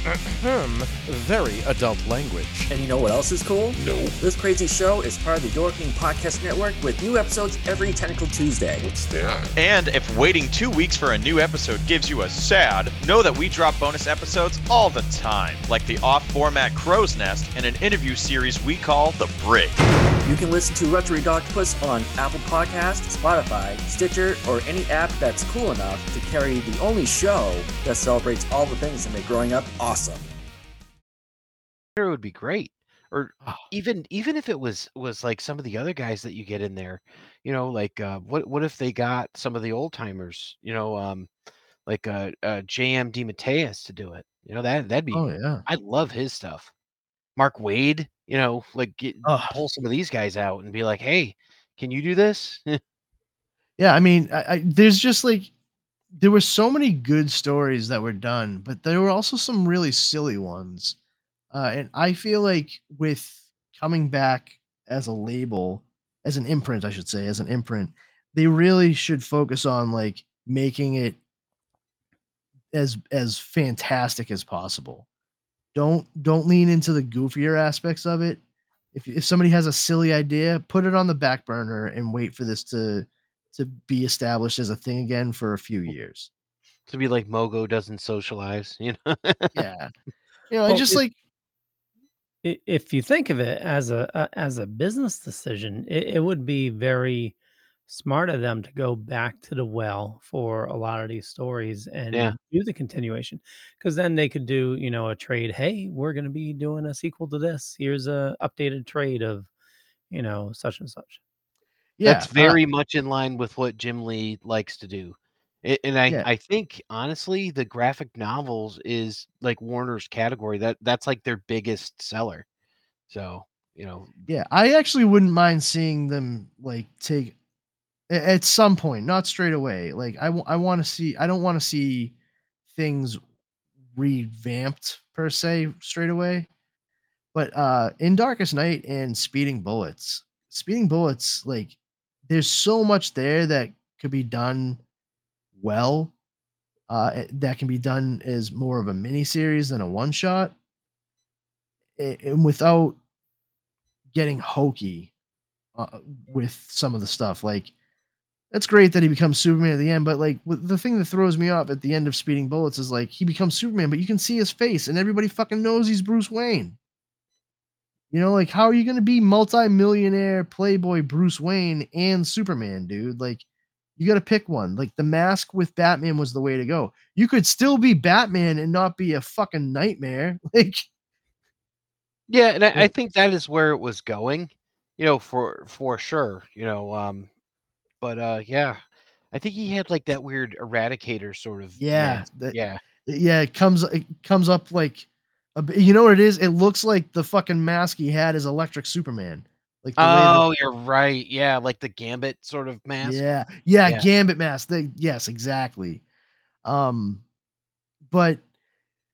very adult language. And you know what else is cool? No. This crazy show is part of the Dorkening Podcast Network with new episodes every Tentacle Tuesday. What's that? And if waiting two weeks for a new episode gives you a sad, know that we drop bonus episodes all the time, like the off format Crow's Nest and an interview series we call The Brig. You can listen to Retro Octopus on Apple Podcasts, Spotify, Stitcher, or any app that's cool enough to carry the only show that celebrates all the things that make growing up awesome. sure it would be great or Oh. even even if it was was like some of the other guys that you get in there you know like uh what what if they got some of the old timers you know um like uh, uh jm DeMatteis to do it you know that that'd be Oh yeah. i love his stuff Mark Waid you know like get, Ugh. pull some of these guys out and be like hey can you do this Yeah, I mean, I, I, there's just like there were so many good stories that were done, but there were also some really silly ones. Uh, and I feel like with coming back as a label, as an imprint, I should say, as an imprint, they really should focus on like making it as as fantastic as possible. Don't don't lean into the goofier aspects of it. If if somebody has a silly idea, put it on the back burner and wait for this to to be established as a thing again for a few years. to be like mogo doesn't socialize you know Yeah. You know, Well, just it- like if you think of it as a, a as a business decision, it, it would be very smart of them to go back to the well for a lot of these stories and Yeah. do the continuation because then they could do you know a trade hey we're going to be doing a sequel to this here's a updated trade of you know such and such yeah, that's uh, very much in line with what Jim Lee likes to do. A- And I, Yeah. I think honestly, the graphic novels is like Warner's category. That that's like their biggest seller. So you know, yeah, I actually wouldn't mind seeing them like take a- at some point, not straight away. Like I, w- I want to see. I don't want to see things revamped per se straight away. But uh in Darkest Knight and Speeding Bullets, Speeding Bullets, like there's so much there that could be done well. Uh, eh, that can be done as more of a mini series than a one shot, and without getting hokey uh, with some of the stuff. Like, that's great that he becomes Superman at the end, but like the thing that throws me off at the end of Speeding Bullets is like he becomes Superman, but you can see his face, and everybody fucking knows he's Bruce Wayne. You know, like how are you going to be multi-millionaire playboy Bruce Wayne and Superman, dude? Like, you got to pick one. Like the mask with Batman was the way to go. You could still be Batman and not be a fucking nightmare. Like, yeah, and I, I think that is where it was going. You know, for for sure. You know, um, but uh, yeah, I think he had like that weird Eradicator sort of. Yeah, that- yeah. yeah, it comes it comes up like a, you know what it is? It looks like the fucking mask he had is Electric Superman. Like the Oh, you're right. Yeah, like the Gambit sort of mask. Yeah, yeah, Yeah. Gambit mask. They, yes, exactly. Um, but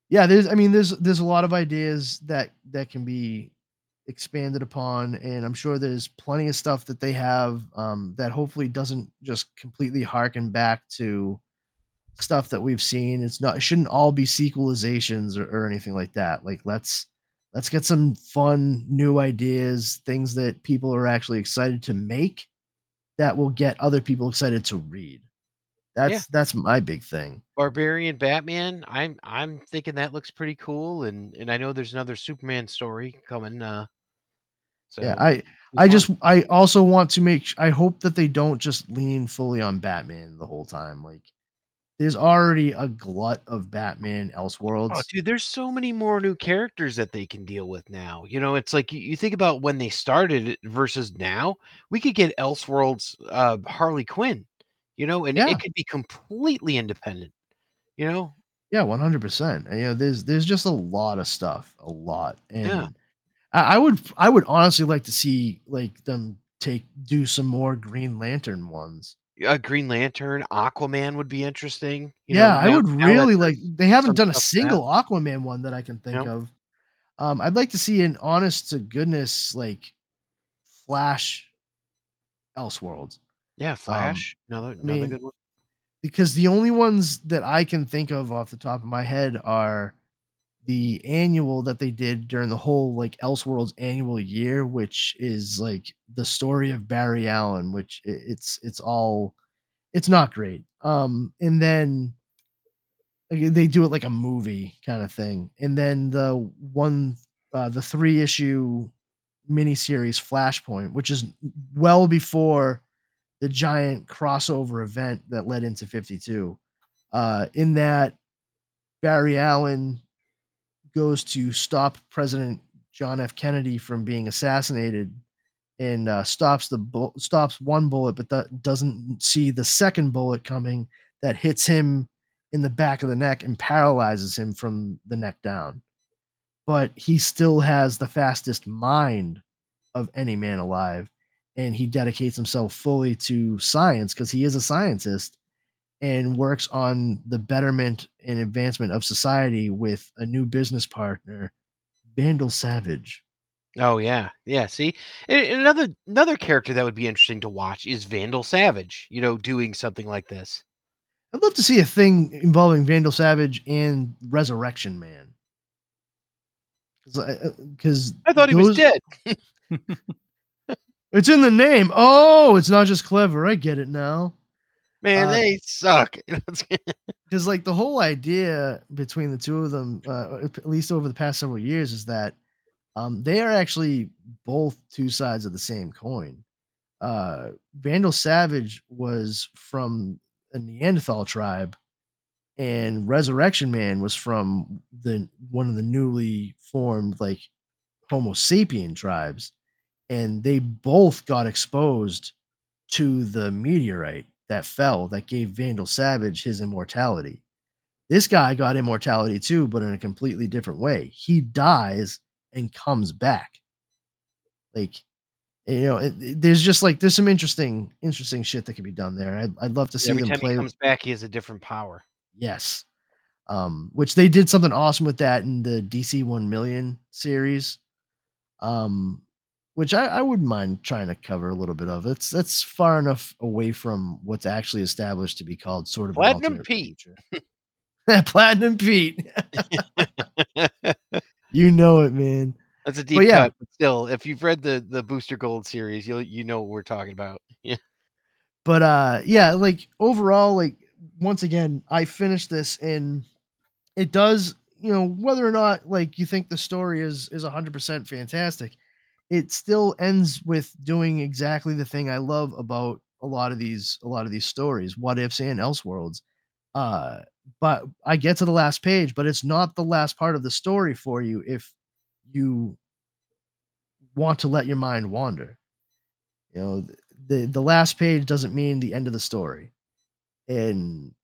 yeah, there's. I mean, there's there's a lot of ideas that that can be expanded upon, and I'm sure there's plenty of stuff that they have um, that hopefully doesn't just completely harken back to stuff that we've seen. It's not. It shouldn't all be sequelizations or, or anything like that. Like let's let's get some fun new ideas, things that people are actually excited to make that will get other people excited to read. That's that's my big thing. Barbarian Batman. I'm I'm thinking that looks pretty cool, and and I know there's another Superman story coming. Uh, so yeah, I I just I also want to make. I hope that they don't just lean fully on Batman the whole time. Like, there's already a glut of Batman Elseworlds. Oh, dude, there's so many more new characters that they can deal with now. You know, it's like you, you think about when they started versus now. We could get Elseworlds uh, Harley Quinn. You know, and Yeah. it could be completely independent. You know, Yeah, one hundred percent. You know, there's there's just a lot of stuff, a lot, and Yeah. I, I would I would honestly like to see like them take do some more Green Lantern ones. uh, Green Lantern, Aquaman would be interesting. You yeah, know, I now- would now really like. They haven't done a stuff for that. single Aquaman one that I can think Nope. of. Um, I'd like to see an honest to goodness like Flash Elseworlds. Yeah, Flash. another another mean, good one. because the only ones that I can think of off the top of my head are the annual that they did during the whole like Elseworlds annual year, which is like the story of Barry Allen, which it's it's all it's not great. Um, and then they do it like a movie kind of thing, and then the one uh, the three issue miniseries Flashpoint, which is well before the giant crossover event that led into 52. Uh, in that, Barry Allen goes to stop President John F. Kennedy from being assassinated and uh, stops the bu- stops one bullet, but that doesn't see the second bullet coming that hits him in the back of the neck and paralyzes him from the neck down. But he still has the fastest mind of any man alive and he dedicates himself fully to science because he is a scientist and works on the betterment and advancement of society with a new business partner, Vandal Savage. Oh yeah, yeah. See, another another character that would be interesting to watch is Vandal Savage. You know, doing something like this. I'd love to see a thing involving Vandal Savage and Resurrection Man. Because uh, I thought he was dead. It's in the name. Oh, it's not just clever. I get it now. Man, Uh, they suck. because like the whole idea between the two of them uh, at least over the past several years is that um, they are actually both two sides of the same coin. Uh, vandal savage was from a neanderthal tribe and resurrection man was from the one of the newly formed like homo sapien tribes and they both got exposed to the meteorite that fell that gave Vandal Savage his immortality. This guy got immortality too, but in a completely different way. He dies and comes back. Like, you know, it, it- there's just like there's some interesting, interesting shit that can be done there. I'd, I'd love to see Every them time play. he comes back, he has a different power. Yes. Um, which they did something awesome with that in the DC 1 million series. Um, which I, I wouldn't mind trying to cover a little bit of. It's that's far enough away from what's actually established to be called sort of Platinum Pete. Platinum Pete. you know it, man. That's a But deep yeah. cut, but still, if you've read the the Booster Gold series, you'll you know what we're talking about. Yeah. but uh yeah like overall like once again i finished this and it does you know whether or not like you think the story is is 100% fantastic it still ends with doing exactly the thing i love about a lot of these a lot of these stories what ifs and elseworlds uh but i get to the last page but it's not the last part of the story for you if you want to let your mind wander. You know the the last page doesn't mean the end of the story and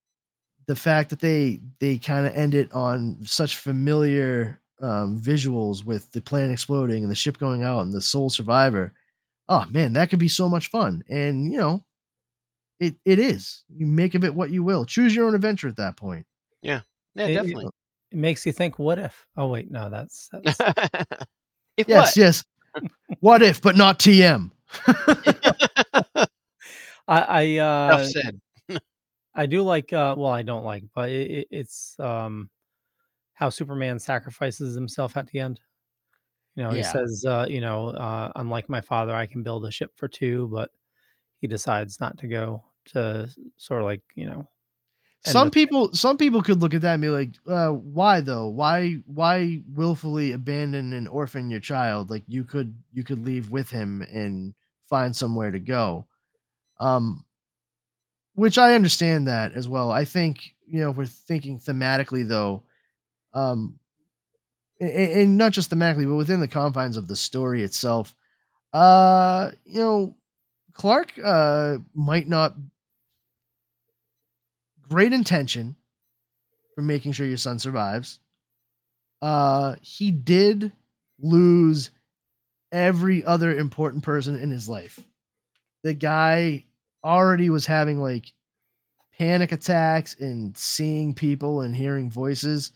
the fact that they they kind of end it on such familiar um, visuals with the plane exploding and the ship going out and the sole survivor oh man that could be so much fun and you know it it is you make of it what you will choose your own adventure at that point Yeah. Yeah, It- definitely. It makes you think, what if? Oh wait, no, that's that's If yes what? yes what if but not tm I I Enough uh said. I do like uh well I don't like, but it, it, it's um how Superman sacrifices himself at the end. You know, he says, uh, you know, uh, unlike my father, I can build a ship for two, but he decides not to go to sort of like, you know, some people some people could look at that and be like uh, why though? Why why willfully abandon and orphan your child? Like you could you could leave with him and find somewhere to go. Um which i understand that as well. I think you know if we're thinking thematically though um a- a- and, not just thematically but within the confines of the story itself uh you know clark uh might not great intention for making sure your son survives. Uh, he did lose every other important person in his life. The guy already was having like panic attacks and seeing people and hearing voices.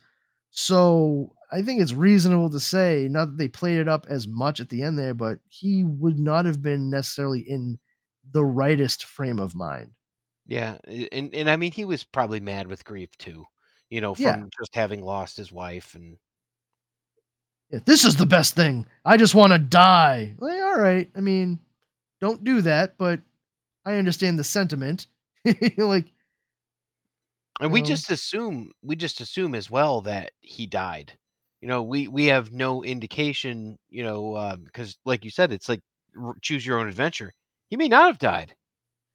So I think it's reasonable to say, not that they played it up as much at the end there, but he would not have been necessarily in the rightest frame of mind. Yeah, and and I mean he was probably mad with grief too, you know, from Yeah. just having lost his wife and Yeah, this is the best thing. I just want to die. Like, all right. I mean, don't do that, but I understand the sentiment. like, and we mm-hmm. just assume we just assume as well that he died. You know, we we have no indication, you know, um, because like you said, it's like r- choose your own adventure. He may not have died.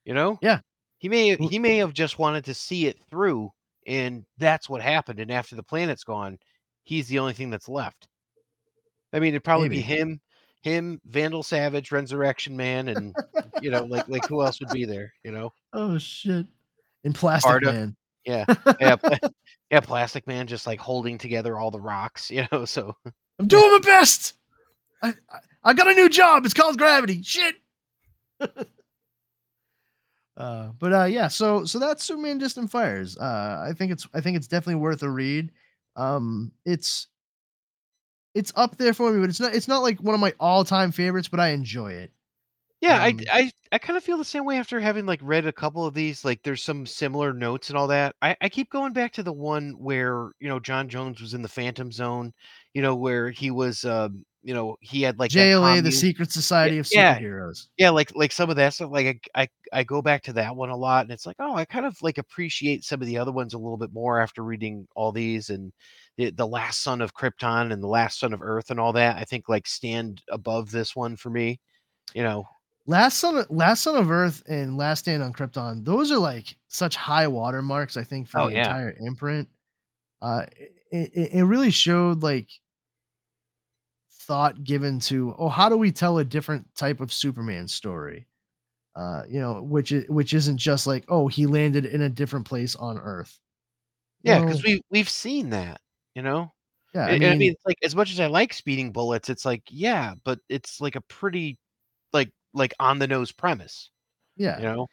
You know, yeah, he may he may have just wanted to see it through, and that's what happened. And after the planet's gone, he's the only thing that's left. I mean, it'd probably be him, him, Vandal Savage, Resurrection Man, and you know, like like who else would be there? You know, oh shit. In Plastic Arda. Man. Yeah, yeah, yeah, Plastic Man, just like holding together all the rocks. You know, so I'm doing my best. I, I I got a new job. It's called Gravity. Shit. uh, but uh, yeah. So so that's Superman Distant Fires. Uh, I think it's I think it's definitely worth a read. Um, it's it's up there for me, but it's not it's not like one of my all time favorites. But I enjoy it. Yeah, Um, I I I kind of feel the same way after having like read a couple of these. Like, there's some similar notes and all that. I I keep going back to the one where you know J'onn J'onzz was in the Phantom Zone. You know where he was. Um, you know he had like JLA, the Secret Society of yeah. Superheroes. Yeah, like like some of that stuff. Like I, I I go back to that one a lot, and it's like, oh, I kind of like appreciate some of the other ones a little bit more after reading all these and the the Last Son of Krypton and the Last Son of Earth and all that. I think like stand above this one for me. You know, Last Son, Last Son of Earth, and Last Stand on Krypton. Those are like such high watermarks. I think for Oh, the yeah. entire imprint. Uh, it, it, it really showed like thought given to oh how do we tell a different type of Superman story, uh, you know, which is which isn't just like oh he landed in a different place on Earth. You yeah, know, because we we've seen that. You know, yeah, I, I I mean, mean, like as much as I like speeding bullets, it's like yeah, but it's like a pretty like like on the nose premise. yeah, You know,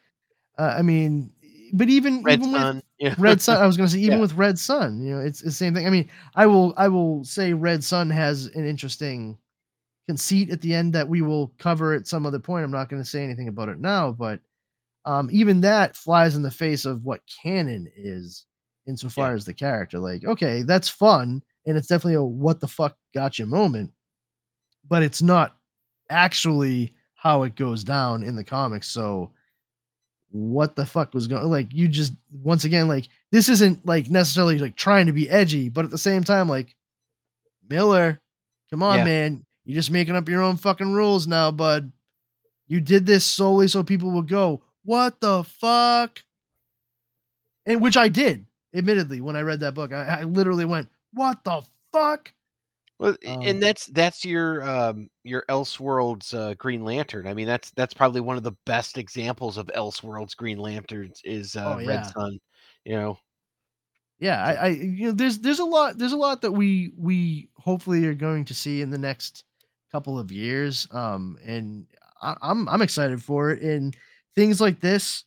uh, I mean, but even Red even Sun. with yeah. Red Sun. I was gonna say even Yeah. with Red Sun, you know, it's, it's the same thing. I mean, I will I will say Red Sun has an interesting conceit at the end that we will cover at some other point. I'm not gonna say anything about it now, but um, even that flies in the face of what canon is insofar as the character. Like, okay, that's fun, and it's definitely a what the fuck got you moment, but it's not actually how it goes down in the comics. So what the fuck was going like you just once again like this isn't like necessarily like trying to be edgy but at the same time like miller come on Yeah. man you're just making up your own fucking rules now bud you did this solely so people would go what the fuck and which i did admittedly when i read that book i, I literally went what the fuck Well, Um, and that's that's your um your Elseworlds uh, Green Lantern. I mean, that's that's probably one of the best examples of Elseworlds Green Lanterns is uh, Oh, Red. Sun. You know, yeah I, I you know there's there's a lot there's a lot that we we hopefully are going to see in the next couple of years um and I, i'm i'm excited for it and things like this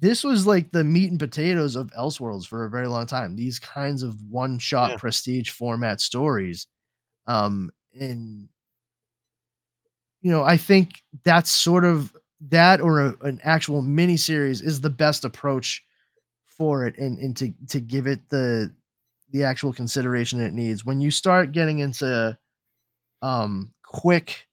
this was like the meat and potatoes of elseworlds for a very long time these kinds of one shot Yeah. prestige format stories um and you know i think that's sort of that or a, an actual mini series is the best approach for it and, and to to give it the the actual consideration it needs. When you start getting into um quick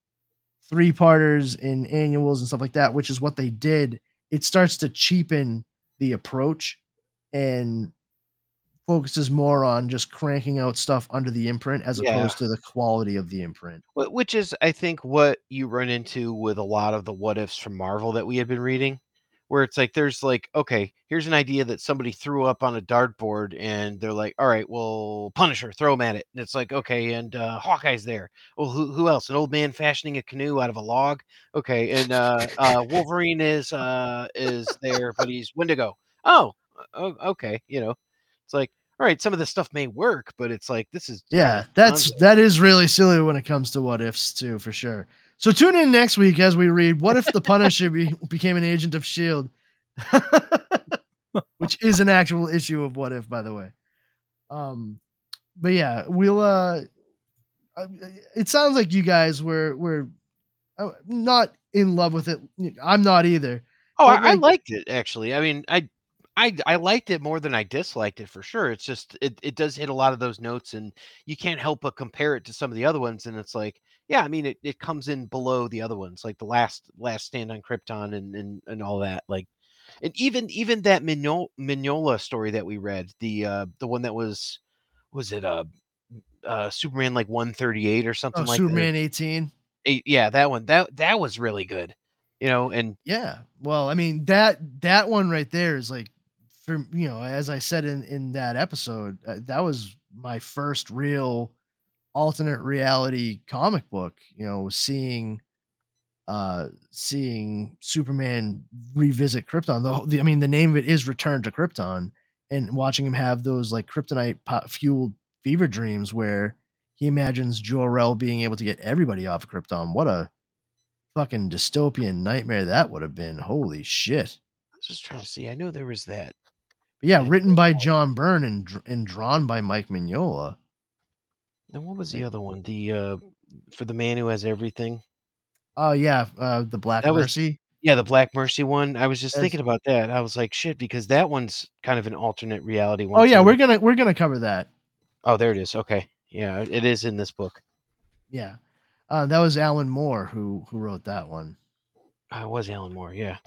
three parters and annuals and stuff like that which is what they did it starts to cheapen the approach and focuses more on just cranking out stuff under the imprint as Yeah. opposed to the quality of the imprint. Which is, I think, what you run into with a lot of the what ifs from Marvel that we had been reading, where it's like there's like, okay, here's an idea that somebody threw up on a dartboard, and they're like, all right, well, Punisher, throw him at it, and it's like, okay, and uh, Hawkeye's there. Well, who who else? An old man fashioning a canoe out of a log. Okay, and uh, uh, Wolverine is uh, is there, but he's Wendigo. Oh, okay, you know, it's like. All right, some of this stuff may work, but it's like this is Yeah, that's that is really silly when it comes to what ifs too, for sure. So tune in next week as we read "What if the Punisher be, became an agent of Shield," which is an actual issue of What If, by the way. Um, but yeah, we'll. uh It sounds like you guys were were uh, not in love with it. I'm not either. Oh, I liked it actually. I mean, I, I, I liked it more than I disliked it for sure. It's just it, it does hit a lot of those notes, and you can't help but compare it to some of the other ones. And it's like, yeah, I mean, it, it comes in below the other ones, like the last last stand on Krypton and and, and all that. Like, and even even that Migno- Mignola story that we read, the uh the one that was was it uh uh Superman like 138 or something Oh, like that? Superman 18. Eh, Yeah, that one. That that was really good. You know, and Yeah. Well, I mean that that one right there is like for you know, as I said in in that episode, uh, that was my first real alternate reality comic book, you know, seeing uh seeing Superman revisit Krypton. The, the I mean the name of it is Return to Krypton and watching him have those like kryptonite fueled fever dreams where he imagines Jor-El being able to get everybody off of Krypton. What a fucking dystopian nightmare that would have been. Holy shit. I was just trying to see. I know there was that. Yeah, written by John Byrne and and drawn by Mike Mignola. And what was the other one? The uh for the man who has everything. Oh yeah, uh the Black That was- Mercy. Yeah, the Black Mercy one. I was just That's- thinking about that. I was like, shit, because that one's kind of an alternate reality one. Oh yeah, too. we're gonna we're gonna cover that. Oh, there it is. Okay. Yeah, it is in this book. Yeah. Uh that was Alan Moore who who wrote that one. Oh, it was Alan Moore. Yeah,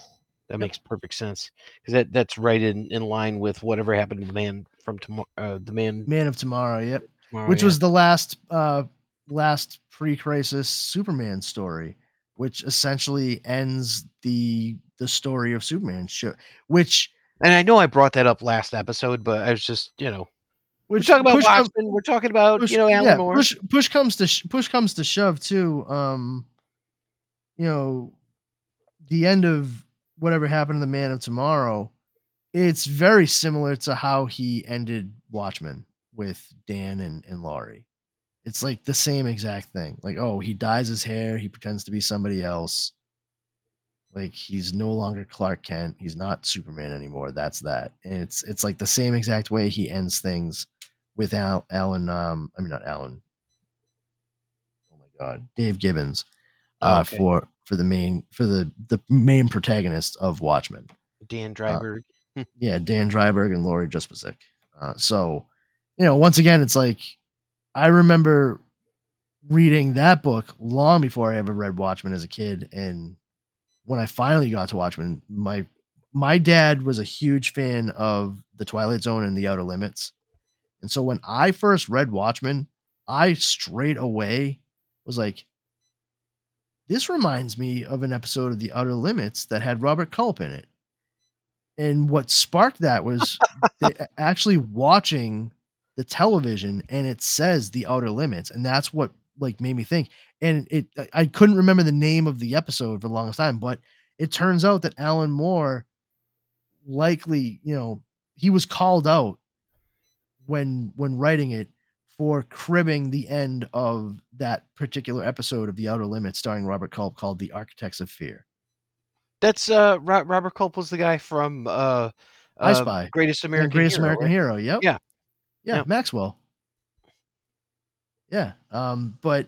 that makes perfect sense because that that's right in in line with whatever happened to the man from tomorrow. Uh, the man, Man of Tomorrow, yep. Tomorrow, which yeah. was the last uh last pre-crisis Superman story, which essentially ends the the story of Superman show which And I know I brought that up last episode, but I was just you know we're talking about push come- Watchmen. We're talking about push, you know Alan yeah, Moore. push push comes to sh- push comes to shove too. Um, you know, the end of whatever happened to the Man of Tomorrow, it's very similar to how he ended Watchmen with Dan and and Laurie. It's like the same exact thing. Like, oh, he dyes his hair, he pretends to be somebody else. Like he's no longer Clark Kent. He's not Superman anymore. That's that. And it's it's like the same exact way he ends things with Al, Alan. Um, I mean not Alan. Oh my God, Dave Gibbons, Oh, uh, okay. for for the main for the the main protagonist of Watchmen. Dan Dreiberg. Yeah, Dan Dreiberg and Laurie Juspeczyk. Uh, so, you know, once again, it's like I remember reading that book long before I ever read Watchmen as a kid, and when I finally got to Watchmen, my my dad was a huge fan of the Twilight Zone and the Outer Limits, and so when I first read Watchmen, I straight away was like, "This reminds me of an episode of the Outer Limits that had Robert Culp in it." And what sparked that was actually watching the television and it says the outer limits and that's what like made me think and it I- i couldn't remember the name of the episode for the longest time but it turns out that alan moore likely you know he was called out when when writing it for cribbing the end of that particular episode of the outer limits starring robert culp called the architects of fear That's uh Ro- Robert Culp was the guy from uh, I uh Spy. Greatest Yeah, American greatest Hero, american right? hero yep Yeah. yeah Yep. maxwell yeah um but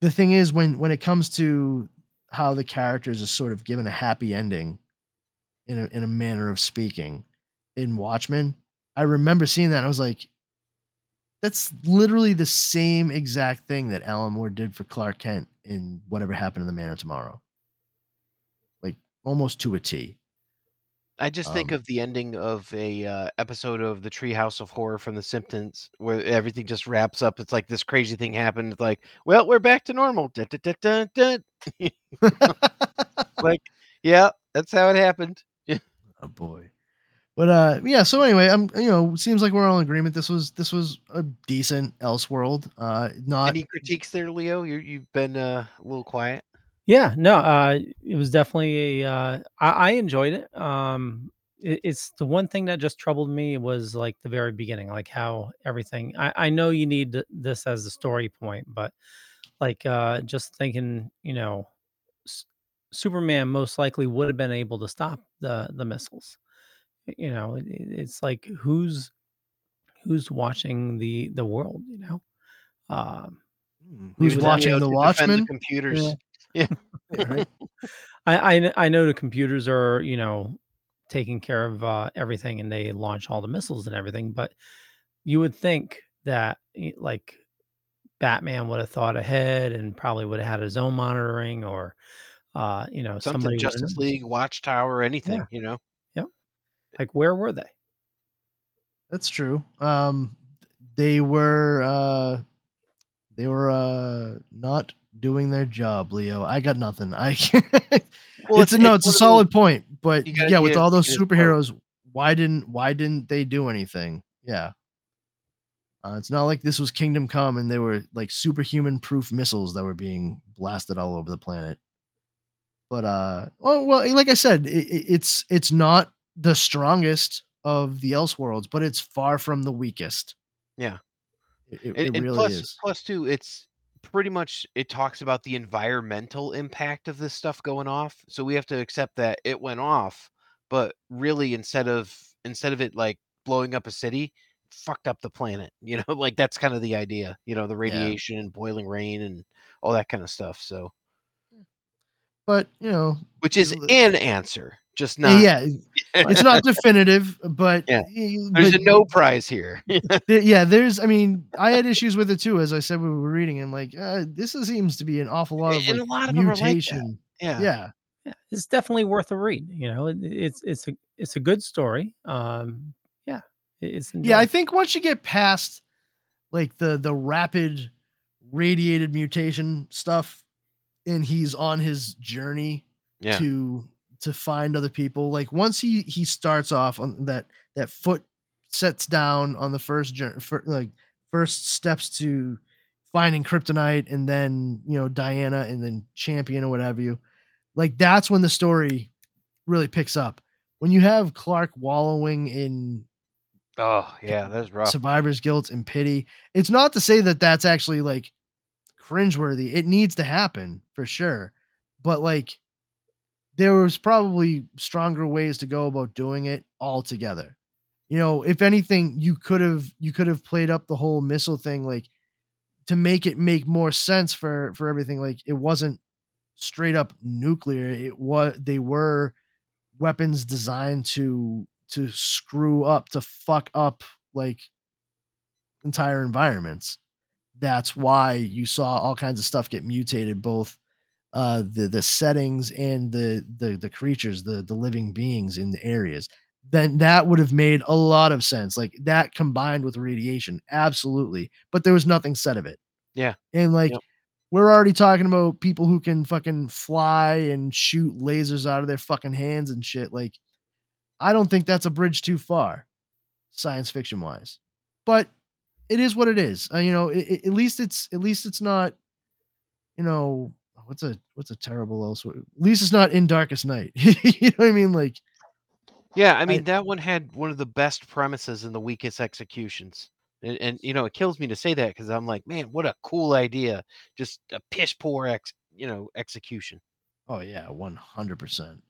the thing is when when it comes to how the characters are sort of given a happy ending in a, in a manner of speaking in watchmen i remember seeing that and i was like that's literally the same exact thing that alan moore did for clark kent in whatever happened in the man of tomorrow like almost to a t I just think Um, of the ending of a uh, episode of the Treehouse of Horror from The Simpsons, where everything just wraps up. It's like this crazy thing happened. It's like, well, we're back to normal. Dun, dun, dun. like, yeah, that's how it happened. oh boy. But uh yeah, so anyway, I'm you know, seems like we're all in agreement. This was this was a decent Elseworld. Uh not Any critiques there, Leo? You you've been uh, a little quiet. Yeah, no, uh, it was definitely a. Uh, I, I enjoyed it. Um, it, it's the one thing that just troubled me was like the very beginning, like how everything. I, I know you need this as a story point, but like uh, just thinking, you know, S- Superman most likely would have been able to stop the the missiles. You know, it, it- it's like who's who's watching the the world. You know, um, who's Leave watching the Watchmen? computers. Yeah. Yeah. right? I, I I know the computers are you know taking care of uh, everything and they launch all the missiles and everything, but you would think that like Batman would have thought ahead and probably would have had his own monitoring or uh, you know Something somebody Justice. League, Watchtower, anything. You know. Yep. Like where were they? That's true. Um they were uh they were uh not doing their job, Leo. I got nothing. I Well, it's, it's- a no, it's it's a solid those- point. But yeah, with all those give part. superheroes, why didn't why didn't they do anything? Yeah. Uh, it's not like this was Kingdom Come and they were like superhuman proof missiles that were being blasted all over the planet. But uh, well, well, like I said, i i- it's it's not the strongest of the Elseworlds, but it's far from the weakest. Yeah. It, it, and, it really plus, is. plus too, it's pretty much it talks about the environmental impact of this stuff going off. So we have to accept that it went off, but really instead of instead of it like blowing up a city, fucked up the planet. You know, like that's kind of the idea. You know, the radiation and boiling rain and all that kind of stuff. So, hmm. But you know, which is an answer, just not. yeah, it's not definitive, but Yeah. There's but a no prize here. Yeah, there's. I mean, I had issues with it too, as I said when we were reading. I'm like, uh, this seems to be an awful lot of And like, a lot of 'em are like mutation. yeah. yeah, Yeah, it's definitely worth a read. You know, it, it's it's a it's a good story. Um, yeah, it- it's yeah. I think once you get past like the the rapid radiated mutation stuff, and he's on his journey Yeah. to to find other people. Like once he he starts off on that that foot sets down on the first journey, like first steps to finding kryptonite, and then you know Diana, and then champion or whatever you. Like that's when the story really picks up. When you have Clark wallowing in Oh yeah, that's rough. survivor's guilt and pity, it's not to say that that's actually like cringeworthy. It needs to happen for sure, but like there was probably stronger ways to go about doing it altogether. You know, if anything, you could have you could have played up the whole missile thing like to make it make more sense for for everything. Like it wasn't straight up nuclear. It was they were weapons designed to to screw up to fuck up like entire environments. That's why you saw all kinds of stuff get mutated, both uh the the settings and the the the creatures, the the living beings in the areas. Then that would have made a lot of sense. Like that combined with radiation, absolutely. But there was nothing said of it. Yeah. And like Yep. we're already talking about people who can fucking fly and shoot lasers out of their fucking hands and shit. Like, I don't think that's a bridge too far, science fiction wise. But it is what it is. Uh, you know, i i- at least it's at least it's not, you know, what's a what's a terrible else? At least it's not in Darkest Knight. you know what I mean? Like, Yeah, I mean that one had one of the best premises and the weakest executions. And, and you know, it kills me to say that because I'm like, man, what a cool idea! Just a piss poor ex, you know, execution. Oh yeah, one hundred percent.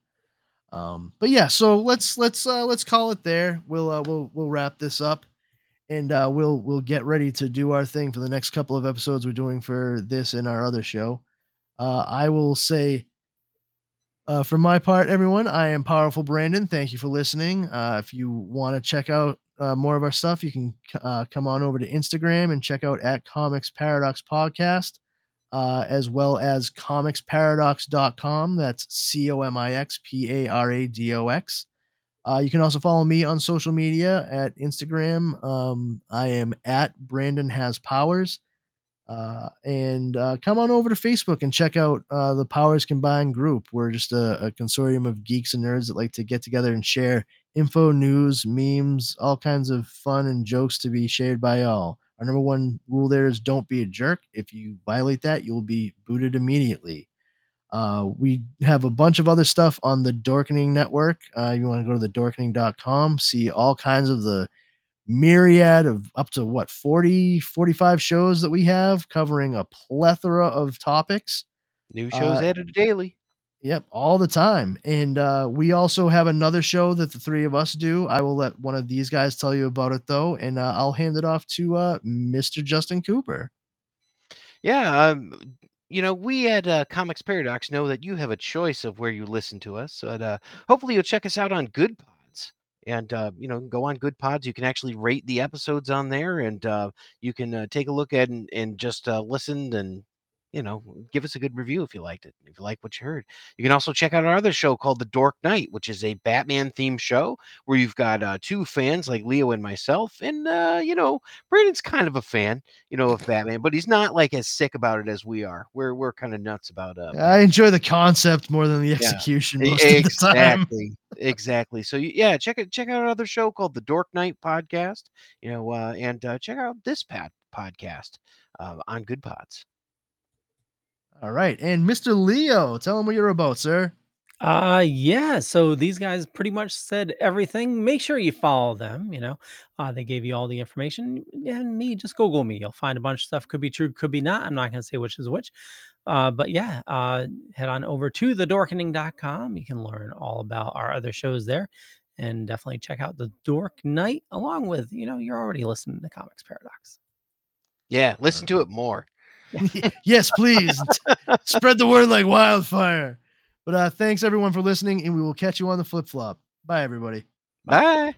Um, but yeah, so let's let's uh let's call it there. We'll uh we'll we'll wrap this up and uh we'll we'll get ready to do our thing for the next couple of episodes we're doing for this and our other show. Uh I will say uh, for my part, everyone, I am Powerful Brandon. Thank you for listening. Uh, if you want to check out uh, more of our stuff, you can uh, come on over to Instagram and check out at Comix Paradox Podcast, uh, as well as comixparadox.com. That's C O M I X P A R A D O X. You can also follow me on social media at Instagram. Um, I am at Brandon Has Powers. Uh, and uh, come on over to Facebook and check out uh, the Powers Combined group. We're just a, a, consortium of geeks and nerds that like to get together and share info, news, memes, all kinds of fun and jokes to be shared by all. Our number one rule there is don't be a jerk. If you violate that, you'll be booted immediately. Uh, we have a bunch of other stuff on the Dorkening Network. Uh, you want to go to the dorkening.com, see all kinds of the myriad of up to what 40 45 shows that we have covering a plethora of topics. New shows uh, added daily. yep all the time. And uh, we also have another show that the three of us do. I will let one of these guys tell you about it though and uh, i'll hand it off to uh, mr justin cooper. Yeah um, you know, we at uh, Comix Paradox know that you have a choice of where you listen to us. But uh, hopefully, you'll check us out on Good and uh, you know, go on Good Pods. You can actually rate the episodes on there, and uh, you can uh, take a look at and, and just uh, listen and you know, give us a good review if you liked it. If you like what you heard, you can also check out our other show called The Dork Knight, which is a Batman themed show where you've got uh, two fans like Leo and myself. And, uh, you know, Brandon's kind of a fan, you know, of Batman, but he's not like as sick about it as we are. We're, we're kind of nuts about uh, I enjoy the concept more than the execution. Yeah, exactly. exactly. So, yeah, check it. Check out another show called The Dork Knight podcast, you know, uh, and uh, check out this pat podcast uh, on Good Pods. All right. And Mr. Leo, tell them what you're about, sir. Uh yeah, so these guys pretty much said everything. Make sure you follow them, you know. Uh they gave you all the information. And me, just Google me. You'll find a bunch of stuff. Could be true, could be not. I'm not gonna say which is which. Uh, but yeah, uh head on over to thedorkening.com. You can learn all about our other shows there and definitely check out the Dork Knight along with, you know, you're already listening to Comix Paradox. Yeah, listen to it more. yes, please. Spread the word like wildfire. But uh, thanks everyone for listening, and we will catch you on the flip flop. Bye, everybody. Bye. Bye.